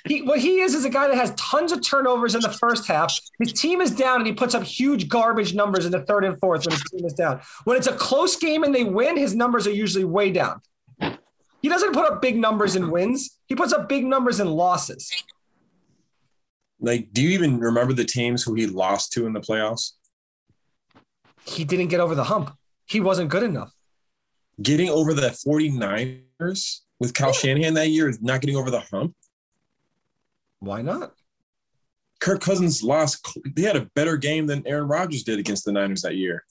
Speaker 2: He, what he is is a guy that has tons of turnovers in the first half. His team is down, and he puts up huge garbage numbers in the third and fourth when his team is down. When it's a close game and they win, his numbers are usually way down. He doesn't put up big numbers in wins. He puts up big numbers in losses.
Speaker 5: Like, do you even remember the teams who he lost to in the playoffs?
Speaker 2: He didn't get over the hump. He wasn't good enough.
Speaker 5: Getting over the 49ers with Kyle Shanahan that year is not getting over the hump.
Speaker 2: Why not?
Speaker 5: Kirk Cousins lost. They had a better game than Aaron Rodgers did against the Niners that year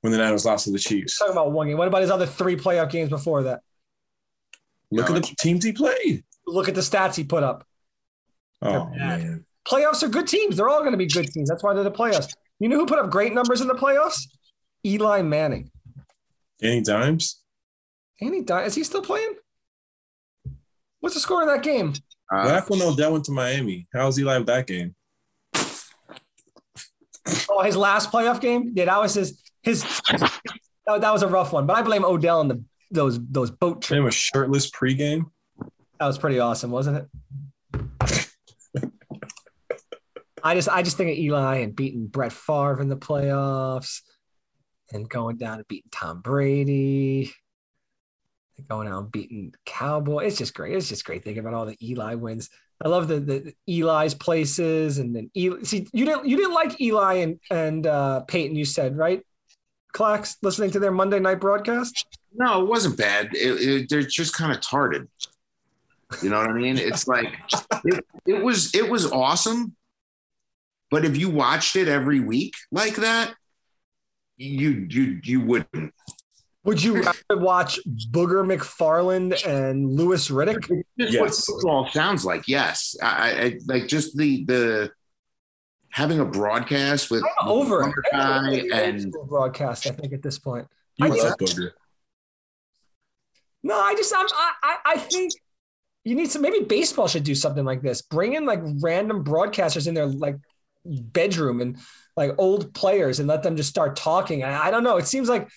Speaker 5: when the Niners lost to the Chiefs.
Speaker 2: Talking about one game. What about his other three playoff games before that?
Speaker 5: Look
Speaker 3: No,
Speaker 5: at the teams he played.
Speaker 2: Look at the stats he put up.
Speaker 5: Oh,
Speaker 2: bad.
Speaker 5: man.
Speaker 2: Playoffs are good teams. They're all going to be good teams. That's why they're the playoffs. You know who put up great numbers in the playoffs? Eli Manning.
Speaker 5: Danny Dimes?
Speaker 2: And Dimes. Is he still playing? What's the score of that game?
Speaker 3: Uh,
Speaker 5: Back when Odell went to Miami, how was Eli with that game?
Speaker 2: Oh, his last playoff game. Yeah, that was his his. That, that was a rough one, but I blame Odell and the those those boat trips.
Speaker 5: Him was shirtless pregame.
Speaker 2: That was pretty awesome, wasn't it? [LAUGHS] I just I just think of Eli and beating Brett Favre in the playoffs, and going down and beating Tom Brady, and going out beating Cowboy. It's just great. It's just great thinking about all the Eli wins. I love the the Eli's places, and then Eli. See, you didn't you didn't like Eli and and uh, Peyton. You said right, Clax, listening to their Monday night broadcast.
Speaker 3: no, it wasn't bad. It, it, they're just kind of tarded. You know what I mean? It's like it, it was it was awesome, but if you watched it every week like that, you you you wouldn't.
Speaker 2: Would you rather watch Booger McFarland and Louis Riddick?
Speaker 3: Just what
Speaker 5: Yes.
Speaker 3: football sounds like. Yes, I, I I- like just the the having a broadcast with
Speaker 2: I'm over it.
Speaker 3: with guy
Speaker 2: Old
Speaker 3: and
Speaker 2: school broadcast. I think at this point.
Speaker 5: You
Speaker 2: I
Speaker 5: love
Speaker 2: just-
Speaker 5: Booger.
Speaker 2: No, I just I'm, I I- I think you need to maybe baseball should do something like this. Bring in like random broadcasters in their like bedroom and like old players and let them just start talking. I, I don't know. It seems like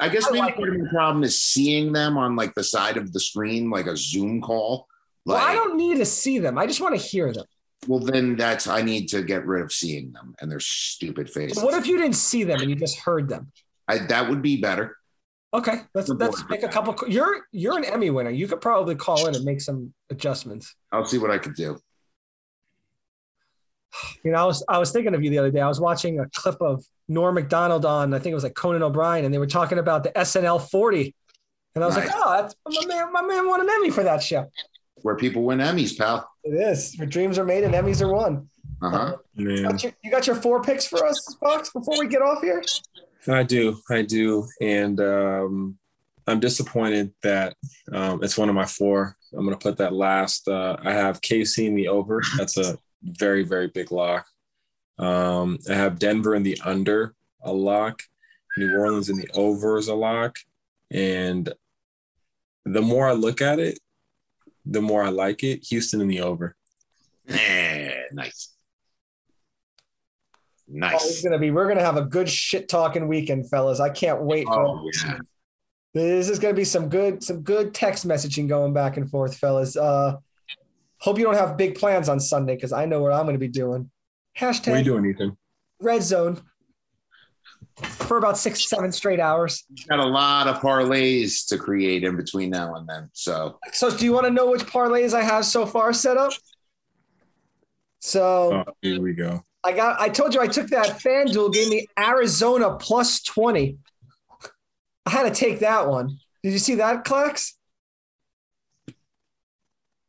Speaker 3: I guess
Speaker 2: I
Speaker 3: maybe
Speaker 2: like
Speaker 3: part of the problem is seeing them on like the side of the screen, like a Zoom call.
Speaker 2: well,
Speaker 3: Like,
Speaker 2: I don't need to see them. I just want to hear them.
Speaker 3: well, then that's I need to get rid of seeing them and their stupid faces.
Speaker 2: What if you didn't see them and you just heard them?
Speaker 3: I, that would be better.
Speaker 2: Okay, let's let's make a couple. You're you're an Emmy winner. You could probably call in and make some adjustments.
Speaker 3: I'll see what I could do.
Speaker 2: You know, I was I was thinking of you the other day. I was watching a clip of Norm Macdonald on I think it was like Conan O'Brien, and they were talking about the SNL 40, and I was
Speaker 3: Nice.
Speaker 2: like, oh, that's, my man, my man won an Emmy for that show.
Speaker 3: Where people win Emmys, pal.
Speaker 2: It is. Your dreams are made and Emmys are won.
Speaker 3: Uh huh.
Speaker 2: You got your, you got your four picks for us, Fox, before we get off here?
Speaker 5: I do, I do, and um, I'm disappointed that um, it's one of my four. I'm gonna put that last. Uh, I have KC in the over. That's a very, very big lock. Um, I have Denver in the under, a lock. New Orleans in the over is a lock, and the more I look at it, the more I like it. Houston in the over.
Speaker 3: Eh, nice.
Speaker 2: Oh, it's
Speaker 3: Nice.
Speaker 2: gonna be. We're gonna have a good shit talking weekend, fellas. I can't wait. for
Speaker 3: Oh, yeah.
Speaker 2: This is gonna be some good, some good text messaging going back and forth, fellas. Uh, hope you don't have big plans on Sunday because I know what I'm gonna be doing. Hashtag.
Speaker 5: What are you doing, Ethan?
Speaker 2: red zone for about six, seven straight hours.
Speaker 3: Got a lot of parlays to create in between now and then. So
Speaker 2: So, do you want to know which parlays I have so far set up? So.
Speaker 5: Oh, here we go.
Speaker 2: I got. I told you I took that FanDuel gave me Arizona plus twenty. I had to take that one. Did you see that, Clax?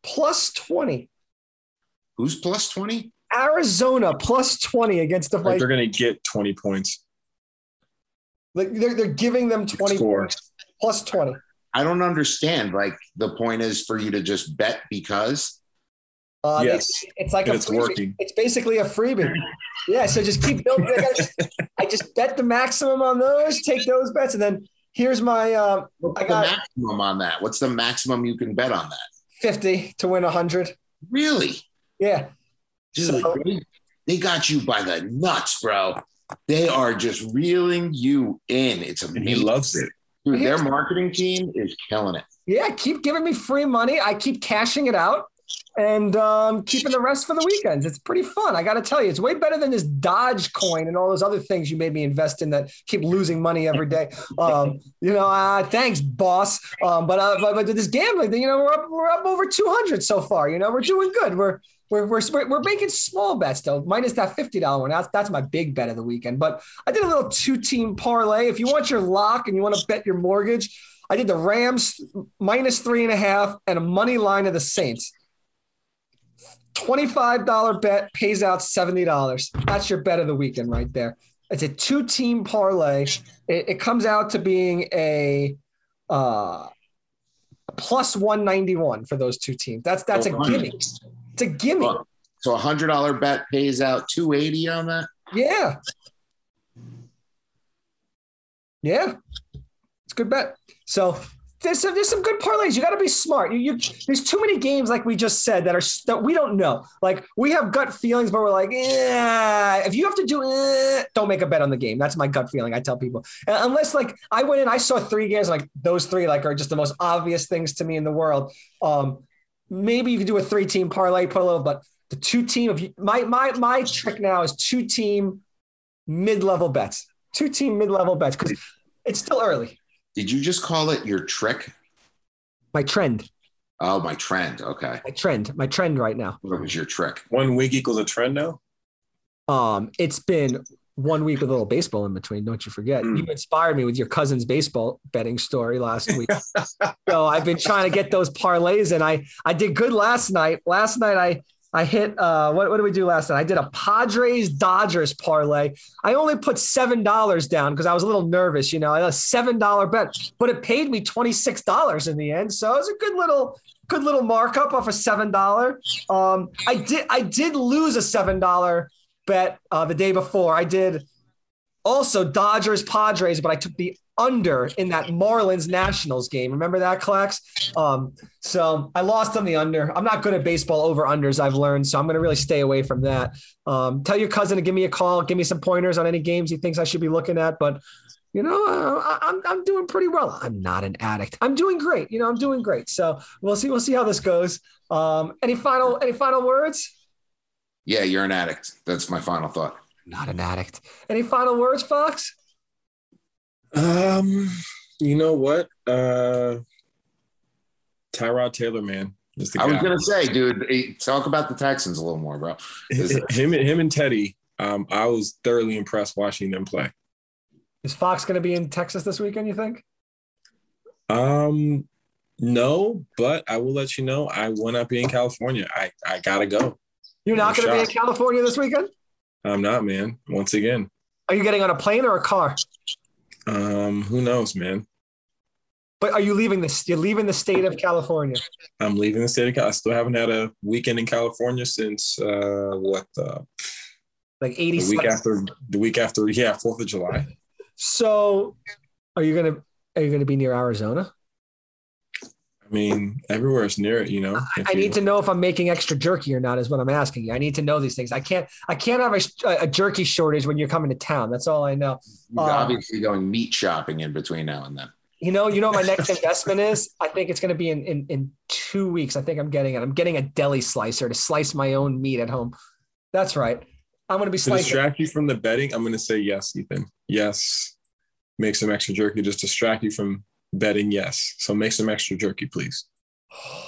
Speaker 2: Plus twenty.
Speaker 3: who's plus 20?
Speaker 2: Arizona plus twenty against the
Speaker 5: Like they're gonna get 20 points.
Speaker 2: Like they're, they're giving them twenty points plus twenty.
Speaker 3: I don't understand. Like the point is for you to just bet because
Speaker 2: Uh,
Speaker 5: Yes,
Speaker 2: it's like
Speaker 5: and
Speaker 2: a
Speaker 5: it's
Speaker 2: freebie.
Speaker 5: working.
Speaker 2: It's basically a freebie. Yeah, so just keep building. I, gotta- I just bet the maximum on those, take those bets, and then here's my uh,
Speaker 3: what's
Speaker 2: I
Speaker 3: the maximum on that? What's the maximum you can bet on that?
Speaker 2: Fifty to win hundred.
Speaker 3: Really?
Speaker 2: Yeah,
Speaker 3: Dude,
Speaker 2: So-
Speaker 3: they, they got you by the nuts, bro. They are just reeling you in. It's
Speaker 5: And he loves it.
Speaker 3: Dude, their marketing team is killing it.
Speaker 2: yeah. Keep giving me free money. I keep cashing it out and um, keeping the rest for the weekends. It's pretty fun. I got to tell you, it's way better than this Dogecoin and all those other things you made me invest in that keep losing money every day. Um, you know, uh, thanks, boss. Um, but, uh, but but this gambling thing, you know, we're up we're up over two hundred so far. You know, we're doing good. We're we're, we're, we're making small bets though, minus that fifty dollar one. That's that's my big bet of the weekend. But I did a little two team parlay. If you want your lock and you want to bet your mortgage, I did the Rams minus three and a half and a money line of the Saints. $25 bet pays out $70. That's your bet of the weekend right there. It's a two team parlay. It, it comes out to being a uh, plus 191 for those two teams. That's that's a gimme. It's a gimme.
Speaker 3: So a hundred dollar bet pays out two eighty on that.
Speaker 2: Yeah. Yeah. It's a good bet. So there's some, there's some good parlays. You got to be smart. You, you there's too many games like we just said that are that we don't know. Like we have gut feelings, but we're like, yeah. if you have to do, eh, don't make a bet on the game. That's my gut feeling. I tell people Uh, unless like I went in, I saw three games, like those three like are just the most obvious things to me in the world. Um, maybe you could do a three team parlay, put a little, but the two team of my my my trick now is two team mid level bets, two team mid level bets because it's still early.
Speaker 3: Did you just call it your trick?
Speaker 2: My trend,
Speaker 3: Oh, my trend. Okay.
Speaker 2: my trend, my trend right now.
Speaker 3: What was your trick?
Speaker 5: One week equals a trend now.
Speaker 2: Um, it's been one week with a little baseball in between. Don't you forget?
Speaker 5: Mm.
Speaker 2: You inspired me with your cousin's baseball betting story last week. so I've been trying to get those parlays, and I I did good last night. Last night I I hit uh what, what did we do last night? I did a Padres Dodgers parlay. I only put seven dollars down because I was a little nervous, you know. A seven dollar bet, but it paid me twenty six dollars in the end. So it was a good little good little markup off a seven dollar. Um, I did I did lose a seven dollar bet uh, the day before. I did also Dodgers Padres, but I took the under in that Marlins Nationals game. Remember that, Clax? Um, so I lost on the under. I'm not good at baseball over unders, I've learned. So I'm going to really stay away from that. Um, tell your cousin to give me a call, give me some pointers on any games he thinks I should be looking at. But, you know, I, I'm, I'm doing pretty well. I'm not an addict. I'm doing great. You know, I'm doing great. So we'll see. We'll see how this goes. Um, any final, any final words?
Speaker 3: Yeah, you're an addict. That's my final thought.
Speaker 2: Not an addict. Any final words, Fox?
Speaker 5: Um, You know what? Uh Tyrod Taylor, man. Is the
Speaker 3: I was gonna say, dude, talk about the Texans a little more, bro.
Speaker 5: him and him and Teddy. Um, I was thoroughly impressed watching them play.
Speaker 2: Is Fox going to be in Texas this weekend? You think?
Speaker 5: Um, no, but I will let you know. I will not be in California. I I gotta go.
Speaker 2: You're not
Speaker 5: No
Speaker 2: going to be in. California this weekend?
Speaker 5: I'm not, man. Once again,
Speaker 2: Are you getting on a plane or a car?
Speaker 5: um, who knows, man?
Speaker 2: But are you leaving this? You're leaving the state of California.
Speaker 5: I'm leaving the state of Cal. I still haven't had a weekend in California since uh what the,
Speaker 2: Like 80
Speaker 5: the week after the week after yeah Fourth of July.
Speaker 2: So, are you gonna are you gonna be near Arizona?
Speaker 5: I mean, everywhere is near it, you know. If
Speaker 2: I
Speaker 5: you-
Speaker 2: need to know if I'm making extra jerky or not. Is what I'm asking you. I need to know these things. I can't I can't have a, a jerky shortage when you're coming to town. That's all I know.
Speaker 3: He's
Speaker 2: Uh,
Speaker 3: obviously going meat shopping in between now and then.
Speaker 2: You know, you know what my next [LAUGHS] investment is. I think it's going to be in, in in two weeks. I think I'm getting it. I'm getting a deli slicer to slice my own meat at home. That's right. I'm going to be
Speaker 5: to
Speaker 2: slicing.
Speaker 5: distract you from the betting, I'm going to say yes, Ethan. Yes, make some extra jerky. Just distract you from betting. Yes, so make some extra jerky, please.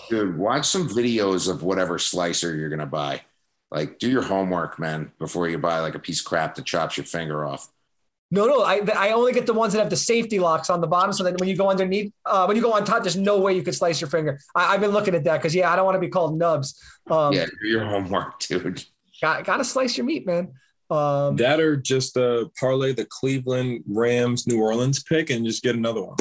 Speaker 3: Dude, watch some videos of whatever slicer you're gonna buy. Like, do your homework, man, before you buy like a piece of crap that chops your finger off.
Speaker 2: No, no, I I only get the ones that have the safety locks on the bottom, so that when you go underneath, uh, when you go on top, there's no way you could slice your finger. I, I've been looking at that because yeah, I don't want to be called nubs. Um,
Speaker 3: yeah, do your homework, dude.
Speaker 2: got got to slice your meat, man. Um,
Speaker 5: That or just uh, parlay the Cleveland Rams New Orleans pick and just get another one.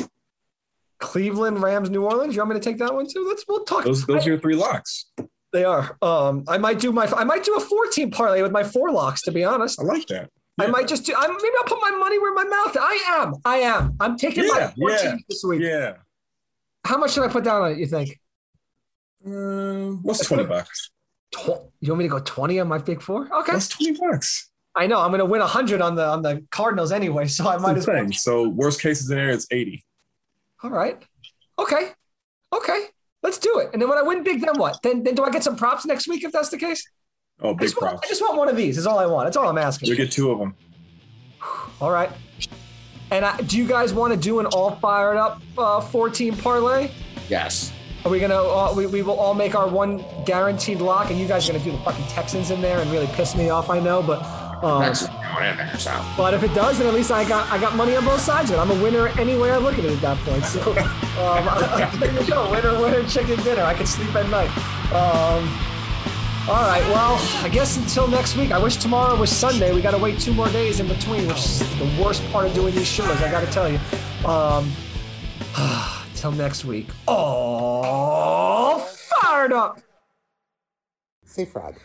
Speaker 2: Cleveland Rams, New Orleans. You want me to take that one too? Let's we'll talk.
Speaker 5: Those those are your three locks.
Speaker 2: They are. Um, I might do my I might do a 14 parlay with my four locks. To be honest,
Speaker 5: I like that.
Speaker 2: I might just do. I'm, maybe I'll put my money where my mouth. I am. I am. I'm taking
Speaker 5: Yeah,
Speaker 2: my 14
Speaker 5: yeah,
Speaker 2: this week.
Speaker 5: Yeah.
Speaker 2: How much should I put down on it? You think?
Speaker 5: Um, what's twenty bucks?
Speaker 2: Tw- you want me to go 20 on my big four? Okay.
Speaker 5: That's twenty bucks?
Speaker 2: I know I'm going to win 100 on the on the Cardinals anyway, so I might
Speaker 5: That's
Speaker 2: as well.
Speaker 5: So worst case scenario, it's eighty.
Speaker 2: All right. Okay. Okay. Let's do it. And then when I win big, then what? Then then do I get some props next week if that's the case?
Speaker 5: Oh,
Speaker 2: I
Speaker 5: big
Speaker 2: just, want, I just want one of these. Is all I want. That's all I'm asking.
Speaker 5: We get two of them. [SIGHS]
Speaker 2: All right. And I, do you guys want to do an all fired up uh, 14 parlay?
Speaker 3: Yes.
Speaker 2: Are we gonna? Uh, we, we will all make our one guaranteed lock, and you guys are gonna do the fucking Texans in there and really piss me off. I know, but um,
Speaker 3: That's going in there, so.
Speaker 2: but if it does, then at least I got I got money on both sides of it. I'm a winner any way I look at it at that point. So um, [LAUGHS] there you go, winner winner chicken dinner. I can sleep at night. Um, all right, well, I guess until next week. I wish tomorrow was Sunday. We got to wait two more days in between, which is the worst part of doing these shows. I got to tell you. Um, [SIGHS] until next week. Oh, fired up.
Speaker 1: Say frog.